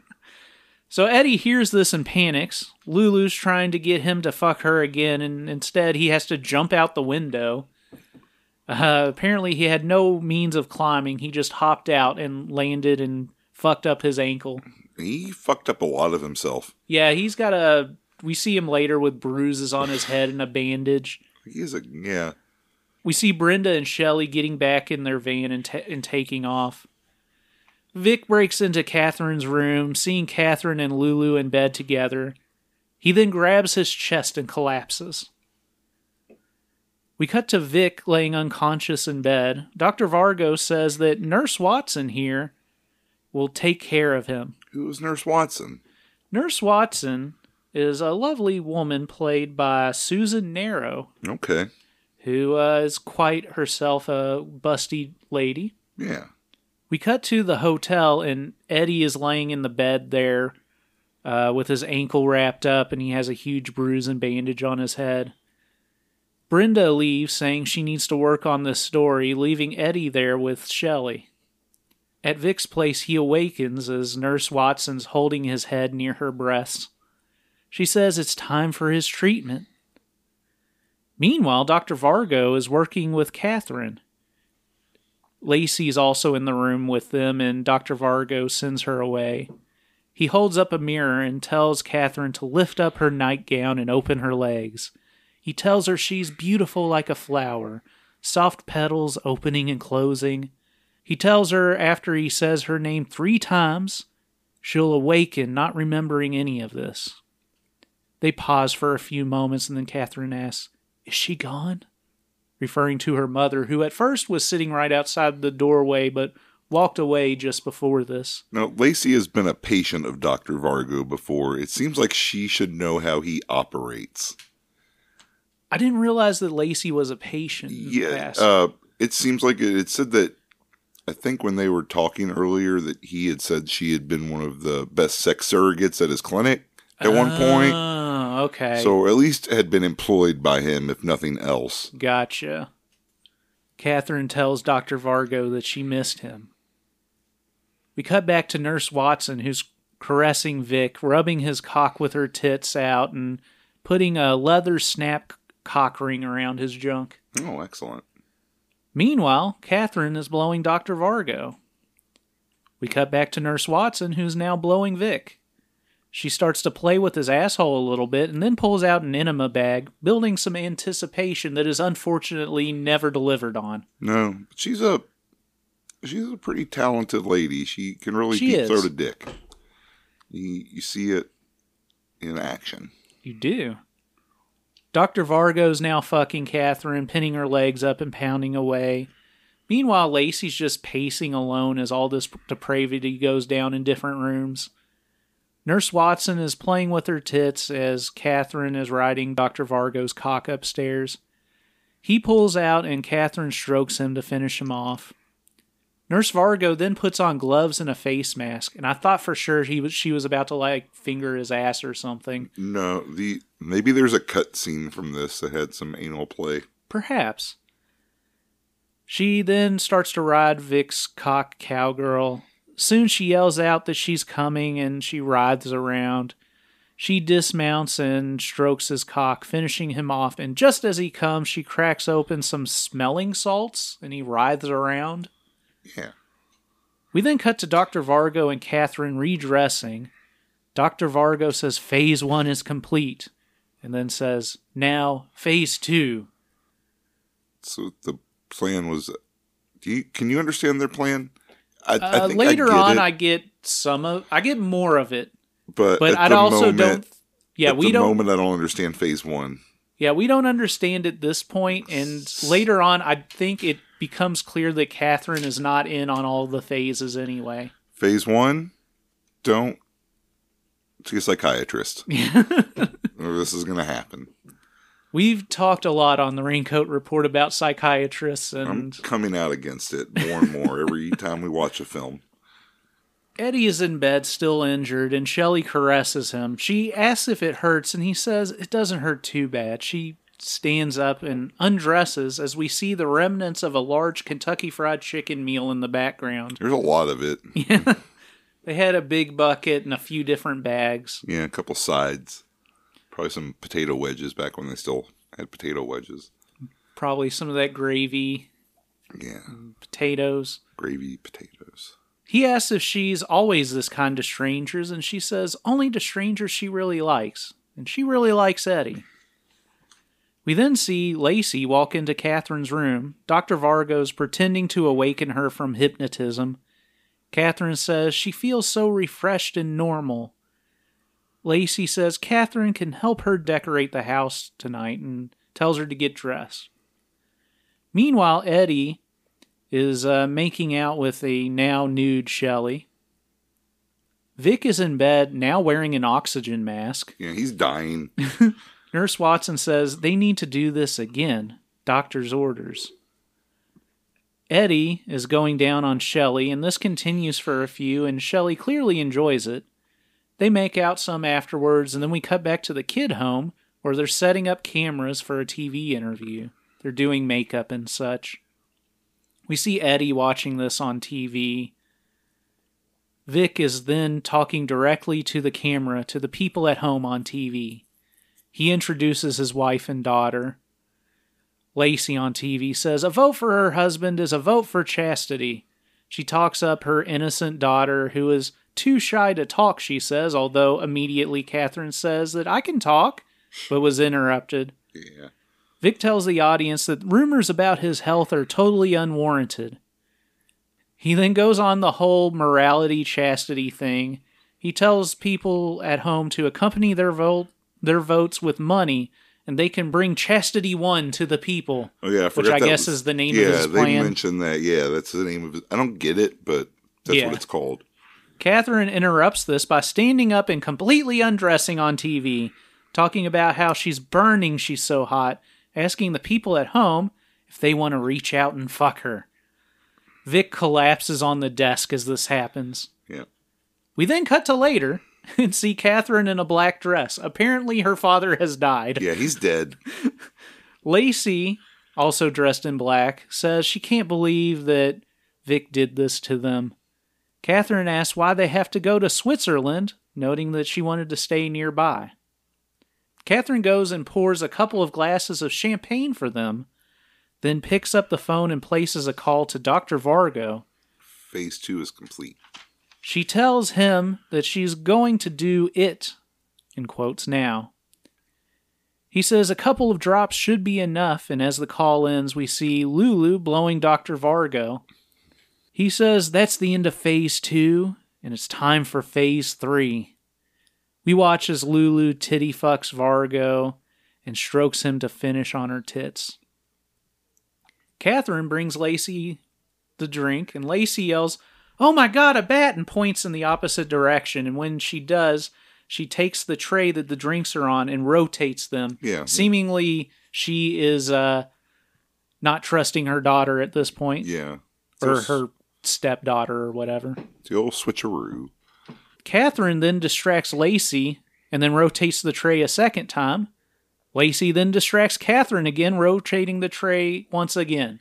So Eddie hears this and panics. Lulu's trying to get him to fuck her again, and instead he has to jump out the window. Uh, apparently, he had no means of climbing. He just hopped out and landed and fucked up his ankle. he fucked up a lot of himself. Yeah, he's got a. We see him later with bruises on his head and a bandage. He is a yeah. We see Brenda and Shelly getting back in their van and, ta- and taking off. Vic breaks into Catherine's room, seeing Catherine and Lulu in bed together. He then grabs his chest and collapses. We cut to Vic laying unconscious in bed. Dr. Vargo says that Nurse Watson here will take care of him. Who is Nurse Watson? Nurse Watson is a lovely woman played by Susan Nero, Okay. who uh, is quite herself a busty lady. Yeah. We cut to the hotel, and Eddie is laying in the bed there uh, with his ankle wrapped up, and he has a huge bruise and bandage on his head. Brenda leaves, saying she needs to work on this story, leaving Eddie there with Shelley. At Vic's place, he awakens as Nurse Watson's holding his head near her breast. She says it's time for his treatment. Meanwhile, Dr. Vargo is working with Catherine. Lacey's also in the room with them, and Dr. Vargo sends her away. He holds up a mirror and tells Catherine to lift up her nightgown and open her legs. He tells her she's beautiful like a flower, soft petals opening and closing. He tells her after he says her name three times, she'll awaken not remembering any of this. They pause for a few moments, and then Catherine asks, Is she gone? referring to her mother, who at first was sitting right outside the doorway but walked away just before this. Now, Lacey has been a patient of Dr. Vargo before. It seems like she should know how he operates. I didn't realize that Lacey was a patient. in Yeah. Uh, it seems like it, it said that, I think when they were talking earlier, that he had said she had been one of the best sex surrogates at his clinic at one point. Oh, okay. So at least had been employed by him, if nothing else. Gotcha. Catherine tells Dr. Vargo that she missed him. We cut back to Nurse Watson, who's caressing Vic, rubbing his cock with her tits out, and putting a leather snap cock ring around his junk. Oh, excellent. Meanwhile, Catherine is blowing Dr. Vargo. We cut back to Nurse Watson, who's now blowing Vic. She starts to play with his asshole a little bit and then pulls out an enema bag, building some anticipation that is unfortunately never delivered on. No, but she's a she's a pretty talented lady. She can really She deep throat a dick. You you see it in action. You do. Dr. Vargo's now fucking Catherine, pinning her legs up and pounding away. Meanwhile, Lacey's just pacing alone as all this depravity goes down in different rooms. Nurse Watson is playing with her tits as Catherine is riding Dr. Vargo's cock upstairs. He pulls out and Catherine strokes him to finish him off. Nurse Vargo then puts on gloves and a face mask, and I thought for sure he was she was about to like finger his ass or something. No, the maybe there's a cut scene from this that had some anal play. Perhaps. She then starts to ride Vic's cock cowgirl. Soon she yells out that she's coming and she writhes around. She dismounts and strokes his cock, finishing him off. And just as he comes, she cracks open some smelling salts and he writhes around. Yeah. We then cut to Dr. Vargo and Catherine redressing. Dr. Vargo says phase one is complete, and then says, now phase two. So the plan was. Do you can you understand their plan? I, I Uh, think I later get on, it, I get some of, I get more of it, but but I also moment, don't. Yeah, at we the don't. moment I don't understand phase one. Yeah, we don't understand at this point, and later on, I think it becomes clear that Catherine is not in on all the phases anyway. Phase one, don't see a psychiatrist. or this is going to happen. We've talked a lot on the Raincoat Report about psychiatrists, and I'm coming out against it more and more every time we watch a film. Eddie is in bed, still injured, and Shelley caresses him. She asks if it hurts, and he says it doesn't hurt too bad. She stands up and undresses as we see the remnants of a large Kentucky Fried Chicken meal in the background. There's a lot of it. Yeah. They had a big bucket and a few different bags. Yeah, a couple sides. Probably some potato wedges back when they still had potato wedges. Probably some of that gravy, Yeah, mm, potatoes. gravy potatoes. He asks if she's always this kind to strangers, and she says only to strangers she really likes. And she really likes Eddie. We then see Lacey walk into Catherine's room. Dr. Vargo's pretending to awaken her from hypnotism. Catherine says she feels so refreshed and normal. Lacey says Catherine can help her decorate the house tonight and tells her to get dressed. Meanwhile, Eddie is uh, making out with a now nude Shelley. Vic is in bed, now wearing an oxygen mask. Yeah, he's dying. Nurse Watson says they need to do this again. Doctor's orders. Eddie is going down on Shelley, and this continues for a few, and Shelley clearly enjoys it. They make out some afterwards, and then we cut back to the kid home where they're setting up cameras for a TV interview. They're doing makeup and such. We see Eddie watching this on TV. Vic is then talking directly to the camera to the people at home on TV. He introduces his wife and daughter. Lacey on TV says a vote for her husband is a vote for chastity. She talks up her innocent daughter, who is too shy to talk, she says, although immediately Catherine says that I can talk, but was interrupted. Yeah. Vic tells the audience that rumors about his health are totally unwarranted. He then goes on the whole morality chastity thing. He tells people at home to accompany their vote their votes with money and they can bring chastity one to the people. Oh yeah, I Which I guess was- is the name yeah, of his they mentioned that. Yeah, that's the name of it. I don't get it, but that's Yeah. what it's called. Catherine interrupts this by standing up and completely undressing on TV, talking about how she's burning, she's so hot, asking the people at home if they want to reach out and fuck her. Vic collapses on the desk as this happens. Yeah. We then cut to later and see Catherine in a black dress. Apparently, her father has died. Yeah, he's dead. Lacey, also dressed in black, says she can't believe that Vic did this to them. Catherine asks why they have to go to Switzerland, noting that she wanted to stay nearby. Catherine goes and pours a couple of glasses of champagne for them, then picks up the phone and places a call to Dr. Vargo. Phase two is complete. She tells him that she's going to do it, in quotes now. He says a couple of drops should be enough, and as the call ends, we see Lulu blowing Dr. Vargo. He says that's the end of phase two, and it's time for phase three. We watch as Lulu titty fucks Vargo and strokes him to finish on her tits. Catherine brings Lacey the drink, and Lacey yells, Oh my god, a bat! and points in the opposite direction. And when she does, she takes the tray that the drinks are on and rotates them. Yeah. Seemingly, she is uh, not trusting her daughter at this point, Yeah. or her stepdaughter, or whatever. the old switcheroo. Catherine then distracts Lacey and then rotates the tray a second time. Lacey then distracts Catherine again, rotating the tray once again.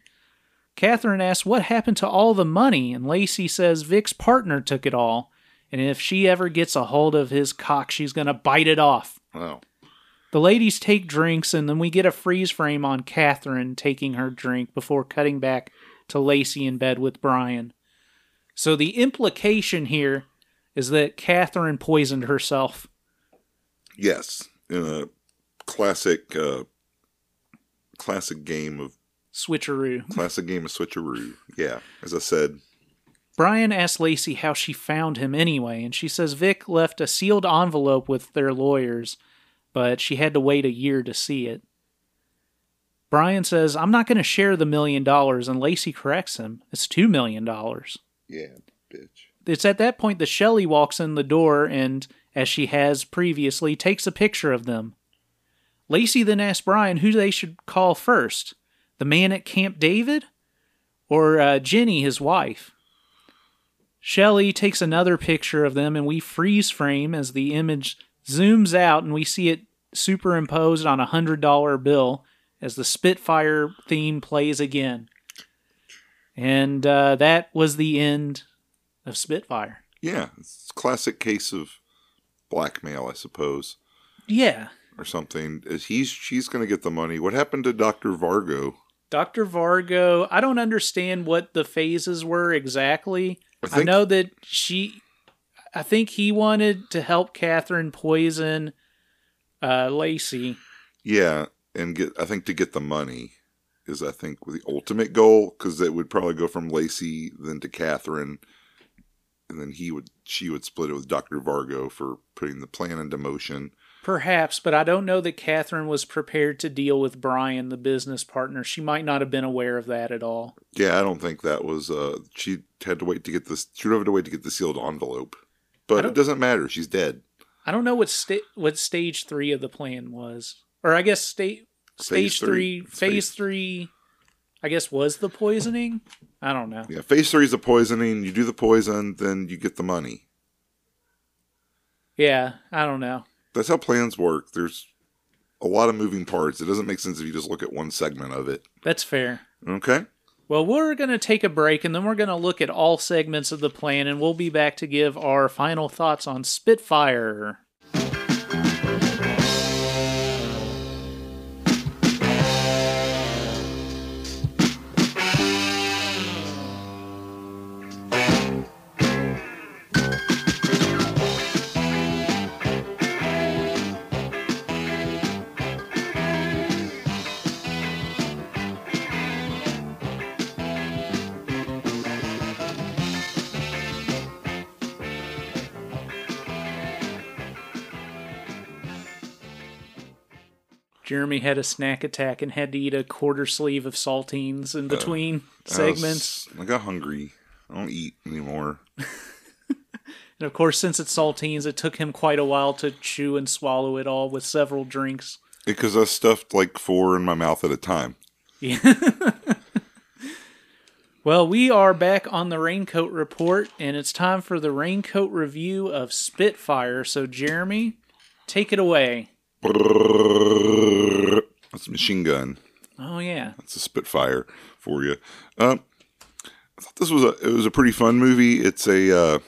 Catherine asks what happened to all the money, and Lacey says Vic's partner took it all, and if she ever gets a hold of his cock, she's gonna bite it off. Wow. The ladies take drinks, and then we get a freeze frame on Catherine taking her drink before cutting back to Lacey in bed with Brian. So the implication here is that Catherine poisoned herself. Yes. In a classic uh classic game of Switcheroo. classic game of switcheroo. Yeah. As I said, Brian asks Lacey how she found him anyway, and she says Vic left a sealed envelope with their lawyers, but she had to wait a year to see it. Brian says, I'm not going to share the million dollars, and Lacey corrects him. It's two million dollars. yeah, bitch. it's at that point that Shelley walks in the door and, as she has previously, takes a picture of them. Lacey then asks Brian who they should call first the man at Camp David or uh, Jenny, his wife. Shelley takes another picture of them and we freeze frame as the image zooms out and we see it superimposed on a hundred dollar bill as the Spitfire theme plays again. And uh, that was the end of Spitfire. Yeah, it's a classic case of blackmail, I suppose, Yeah. or something. Is he's she's going to get the money? What happened to Doctor Vargo? Dr. Vargo, I don't understand what the phases were exactly. I I, know that she, I think he wanted to help Catherine poison uh, Lacey. Yeah, and get I think to get the money is I think the ultimate goal because it would probably go from Lacey then to Catherine, and then he would she would split it with Doctor Vargo for putting the plan into motion. Perhaps, but I don't know that Catherine was prepared to deal with Brian, the business partner. She might not have been aware of that at all. Yeah, I don't think that was. Uh, she had to wait to get this. She have to wait to get the sealed envelope, but it doesn't matter. She's dead. I don't know what sta- what stage three of the plan was, or I guess state stage Phase three. three, phase Phase- three. I guess was the poisoning. I don't know. Yeah, phase three is the poisoning. You do the poison, then you get the money. Yeah, I don't know. That's how plans work. There's a lot of moving parts. It doesn't make sense if you just look at one segment of it. That's fair. Okay. Well, we're going to take a break and then we're going to look at all segments of the plan and we'll be back to give our final thoughts on Spitfire. Jeremy had a snack attack and had to eat a quarter sleeve of saltines in uh, between I segments. was- I got hungry. I don't eat anymore. And of course, since it's saltines, it took him quite a while to chew and swallow it all with several drinks. Because I stuffed like four in my mouth at a time. Yeah. well, we are back on the Raincoat Report, and it's time for the Raincoat review of Spitfire. So, Jeremy, take it away. That's a machine gun. Oh, yeah. That's a Spitfire for you. Um, I thought this was a it was a pretty fun movie. It's a uh,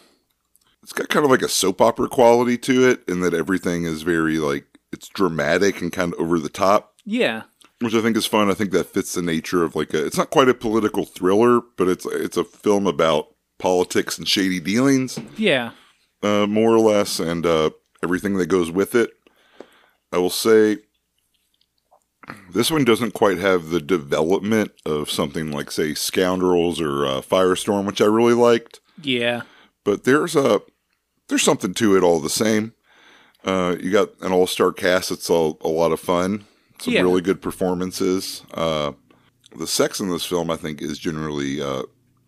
it's got kind of like a soap opera quality to it, in that everything is very like it's dramatic and kind of over the top, Yeah. which I think is fun. I think that fits the nature of like a. It's not quite a political thriller, but it's it's a film about politics and shady dealings. Yeah. uh, more or less, and uh, everything that goes with it. I will say this one doesn't quite have the development of something like, say, Scoundrels or uh, Firestorm, which I really liked. Yeah. But there's a there's something to it all the same. Uh, you got an all star cast. It's a, a lot of fun. Some Yeah. really good performances. Uh, the sex in this film, I think, is generally uh,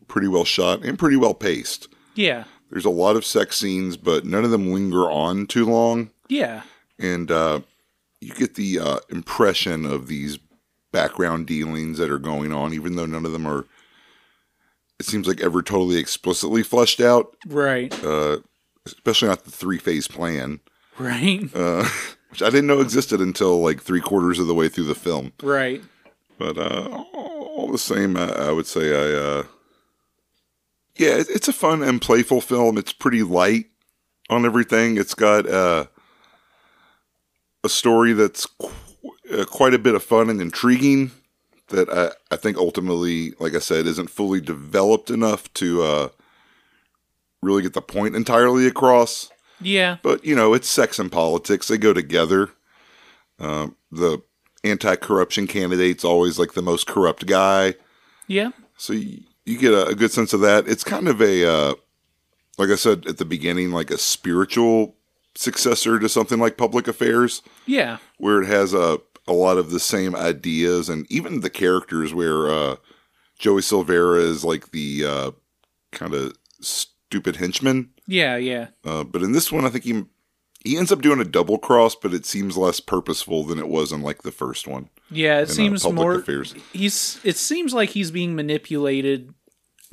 pretty well shot and pretty well paced. Yeah. There's a lot of sex scenes, but none of them linger on too long. Yeah. And uh, you get the uh, impression of these background dealings that are going on, even though none of them are, it seems like, ever totally explicitly fleshed out, Right. uh, especially not the three phase plan, Right. uh, which I didn't know existed until like three quarters of the way through the film. right. But uh, all the same, I, I would say I, uh, yeah, it, it's a fun and playful film. It's pretty light on everything. It's got uh, a story that's qu- uh, quite a bit of fun and intriguing. That I, I think ultimately, like I said, isn't fully developed enough to uh, really get the point entirely across. Yeah. But you know, it's sex and politics; they go together. Um, the anti-corruption candidate's always like the most corrupt guy, Yeah. so you, you get a, a good sense of that. It's kind of a, uh, like I said at the beginning, like a spiritual successor to something like Public Affairs, Yeah. where it has a a lot of the same ideas and even the characters. Where uh, Joey Silvera is like the uh, kind of stupid henchman. Yeah, yeah. Uh, but in this one, I think he he ends up doing a double cross, but it seems less purposeful than it was in like the first one. Yeah, it in, uh, seems public more affairs. he's it seems like he's being manipulated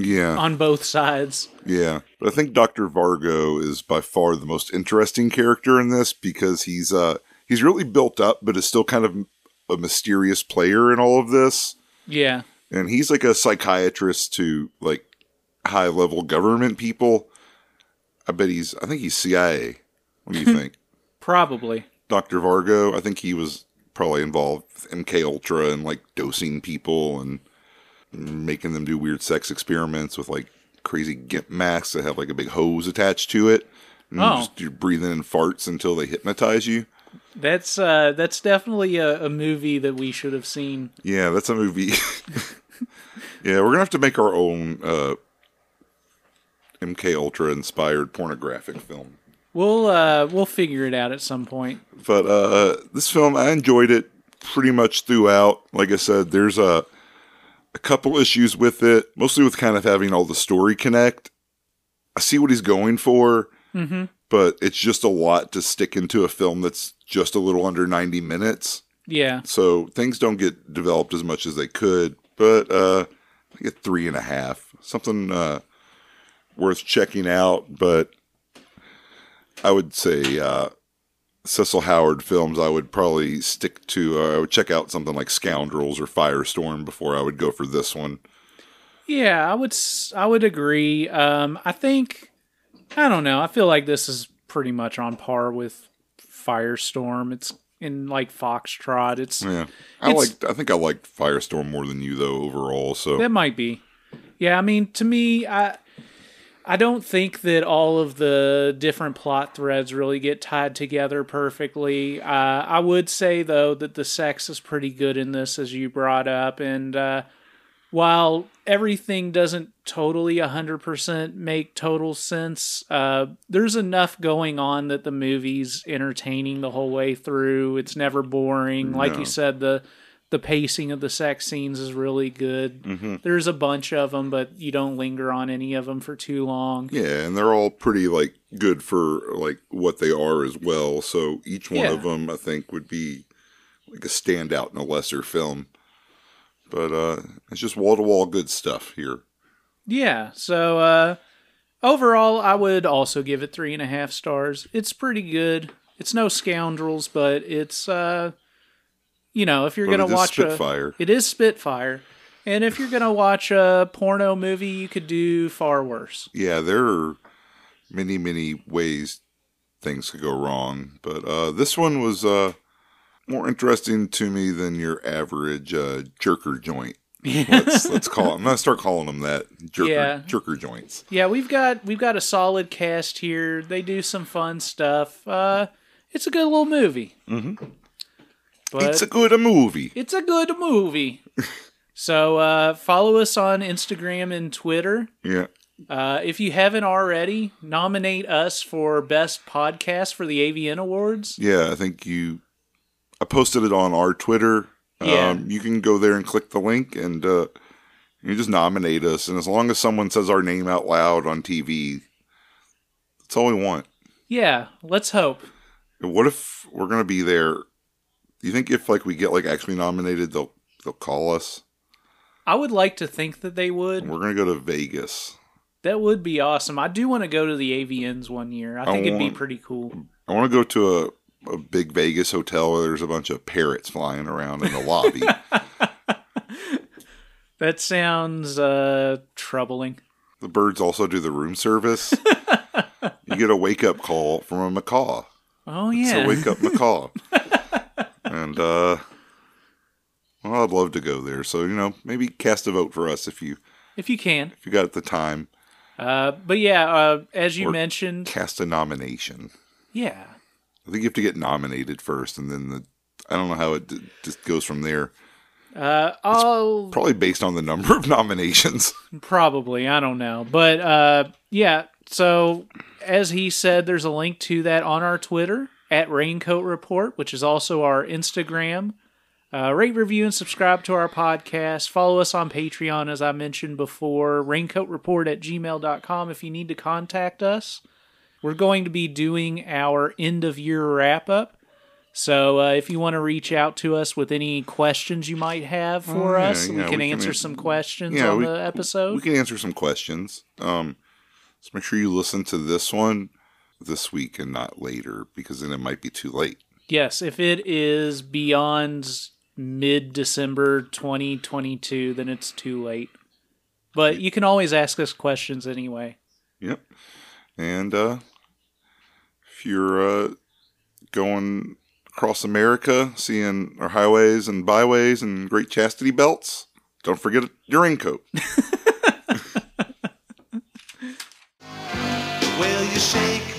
Yeah, on both sides. yeah. But I think Doctor Vargo is by far the most interesting character in this because he's uh he's really built up, but is still kind of a mysterious player in all of this. Yeah. and he's like a psychiatrist to like high level government people. I bet he's. I think he's CIA. What do you think, Probably. Doctor Vargo? I think he was probably involved with MK Ultra and like dosing people and making them do weird sex experiments with like crazy gimp masks that have like a big hose attached to it. And you Oh. just you're breathing in farts until they hypnotize you. That's uh that's definitely a, a movie that we should have seen. Yeah, that's a movie. yeah, we're gonna have to make our own uh, MK Ultra inspired pornographic film. We'll uh we'll figure it out at some point. But uh, this film, I enjoyed it pretty much throughout. Like I said, there's a a couple issues with it, mostly with kind of having all the story connect. I see what he's going for, but it's just a lot to stick into a film that's just a little under 90 minutes. Yeah. So things don't get developed as much as they could, but uh, I get three and a half, something uh, worth checking out. But I would say uh, Cecil Howard films. I would probably stick to. Uh, I would check out something like Scoundrels or Firestorm before I would go for this one. Yeah, I would I would agree. Um I think I don't know. I feel like this is pretty much on par with Firestorm. It's in like Foxtrot. It's Yeah, I like. I think I liked Firestorm more than you though overall. So That might be. Yeah, I mean, to me, I I don't think that all of the different plot threads really get tied together perfectly. Uh, I would say though that the sex is pretty good in this, as you brought up, and uh, while everything doesn't totally 100% make total sense, uh, there's enough going on that the movie's entertaining the whole way through. It's never boring. Like you said, the the pacing of the sex scenes is really good. Mm-hmm. There's a bunch of them, but you don't linger on any of them for too long. Yeah, and they're all pretty like good for like what they are as well. So each one Yeah. of them, I think, would be like a standout in a lesser film. But uh it's just wall to wall good stuff here. Yeah. So uh, overall, I would also give it three and a half stars. It's pretty good. It's no scoundrels, but it's uh, you know, if you're gonna watch Spitfire. a, it is Spitfire, and if you're gonna watch a porno movie, you could do far worse. Yeah, there are many, many ways things could go wrong. But uh this one was uh more interesting to me than your average uh jerker joint. Let's let's call I'm gonna start calling them that. Jerker Yeah. jerker joints. Yeah, we've got we've got a solid cast here. They do some fun stuff. Uh, it's a good little movie. Mm-hmm. But it's a good movie. It's a good movie. so uh, follow us on Instagram and Twitter. Yeah. Uh, if you haven't already, nominate us for best podcast for the AVN Awards. Yeah, I think you. I posted it on our Twitter. Yeah. Um, you can go there and click the link, and uh, you just nominate us. And as long as someone says our name out loud on TV, that's all we want. Yeah, let's hope. What if we're gonna be there? Do you think if like we get like actually nominated, they'll they'll call us? I would like to think that they would. We're gonna go to Vegas. That would be awesome. I do want to go to the AVNs one year. I think it'd be pretty cool. I want to go to a, a big Vegas hotel where there's a bunch of parrots flying around in the lobby. That sounds uh, troubling. The birds also do the room service. you get a wake up call from a macaw. Oh It's yeah. a wake up macaw. and uh well, I'd love to go there. So, you know, maybe cast a vote for us if you if you can. if you got the time. Uh, but yeah, uh, as you Or- mentioned, Cast a nomination. yeah, I think you have to get nominated first and then the I don't know how it d- just goes from there. uh, I'll Probably based on the number of nominations. probably I don't know, but uh, yeah. So as he said, there's a link to that on our Twitter at Raincoat Report, which is also our Instagram. Uh, rate, review, and subscribe to our podcast. Follow us on Patreon, as I mentioned before. Raincoatreport at gmail.com if you need to contact us. We're going to be doing our end of year wrap up. So uh, if you want to reach out to us with any questions you might have for Oh, yeah, us, we can we can answer an- some questions yeah, on we- the episode. We can answer some questions. Um, so make sure you listen to this one this week and not later because then it might be too late. Yes, if it is beyond mid December 2022, then it's too late. But you can always ask us questions anyway. Yep. And uh, if you're uh, going across America, seeing our highways and byways and great chastity belts, don't forget your raincoat. Will you shake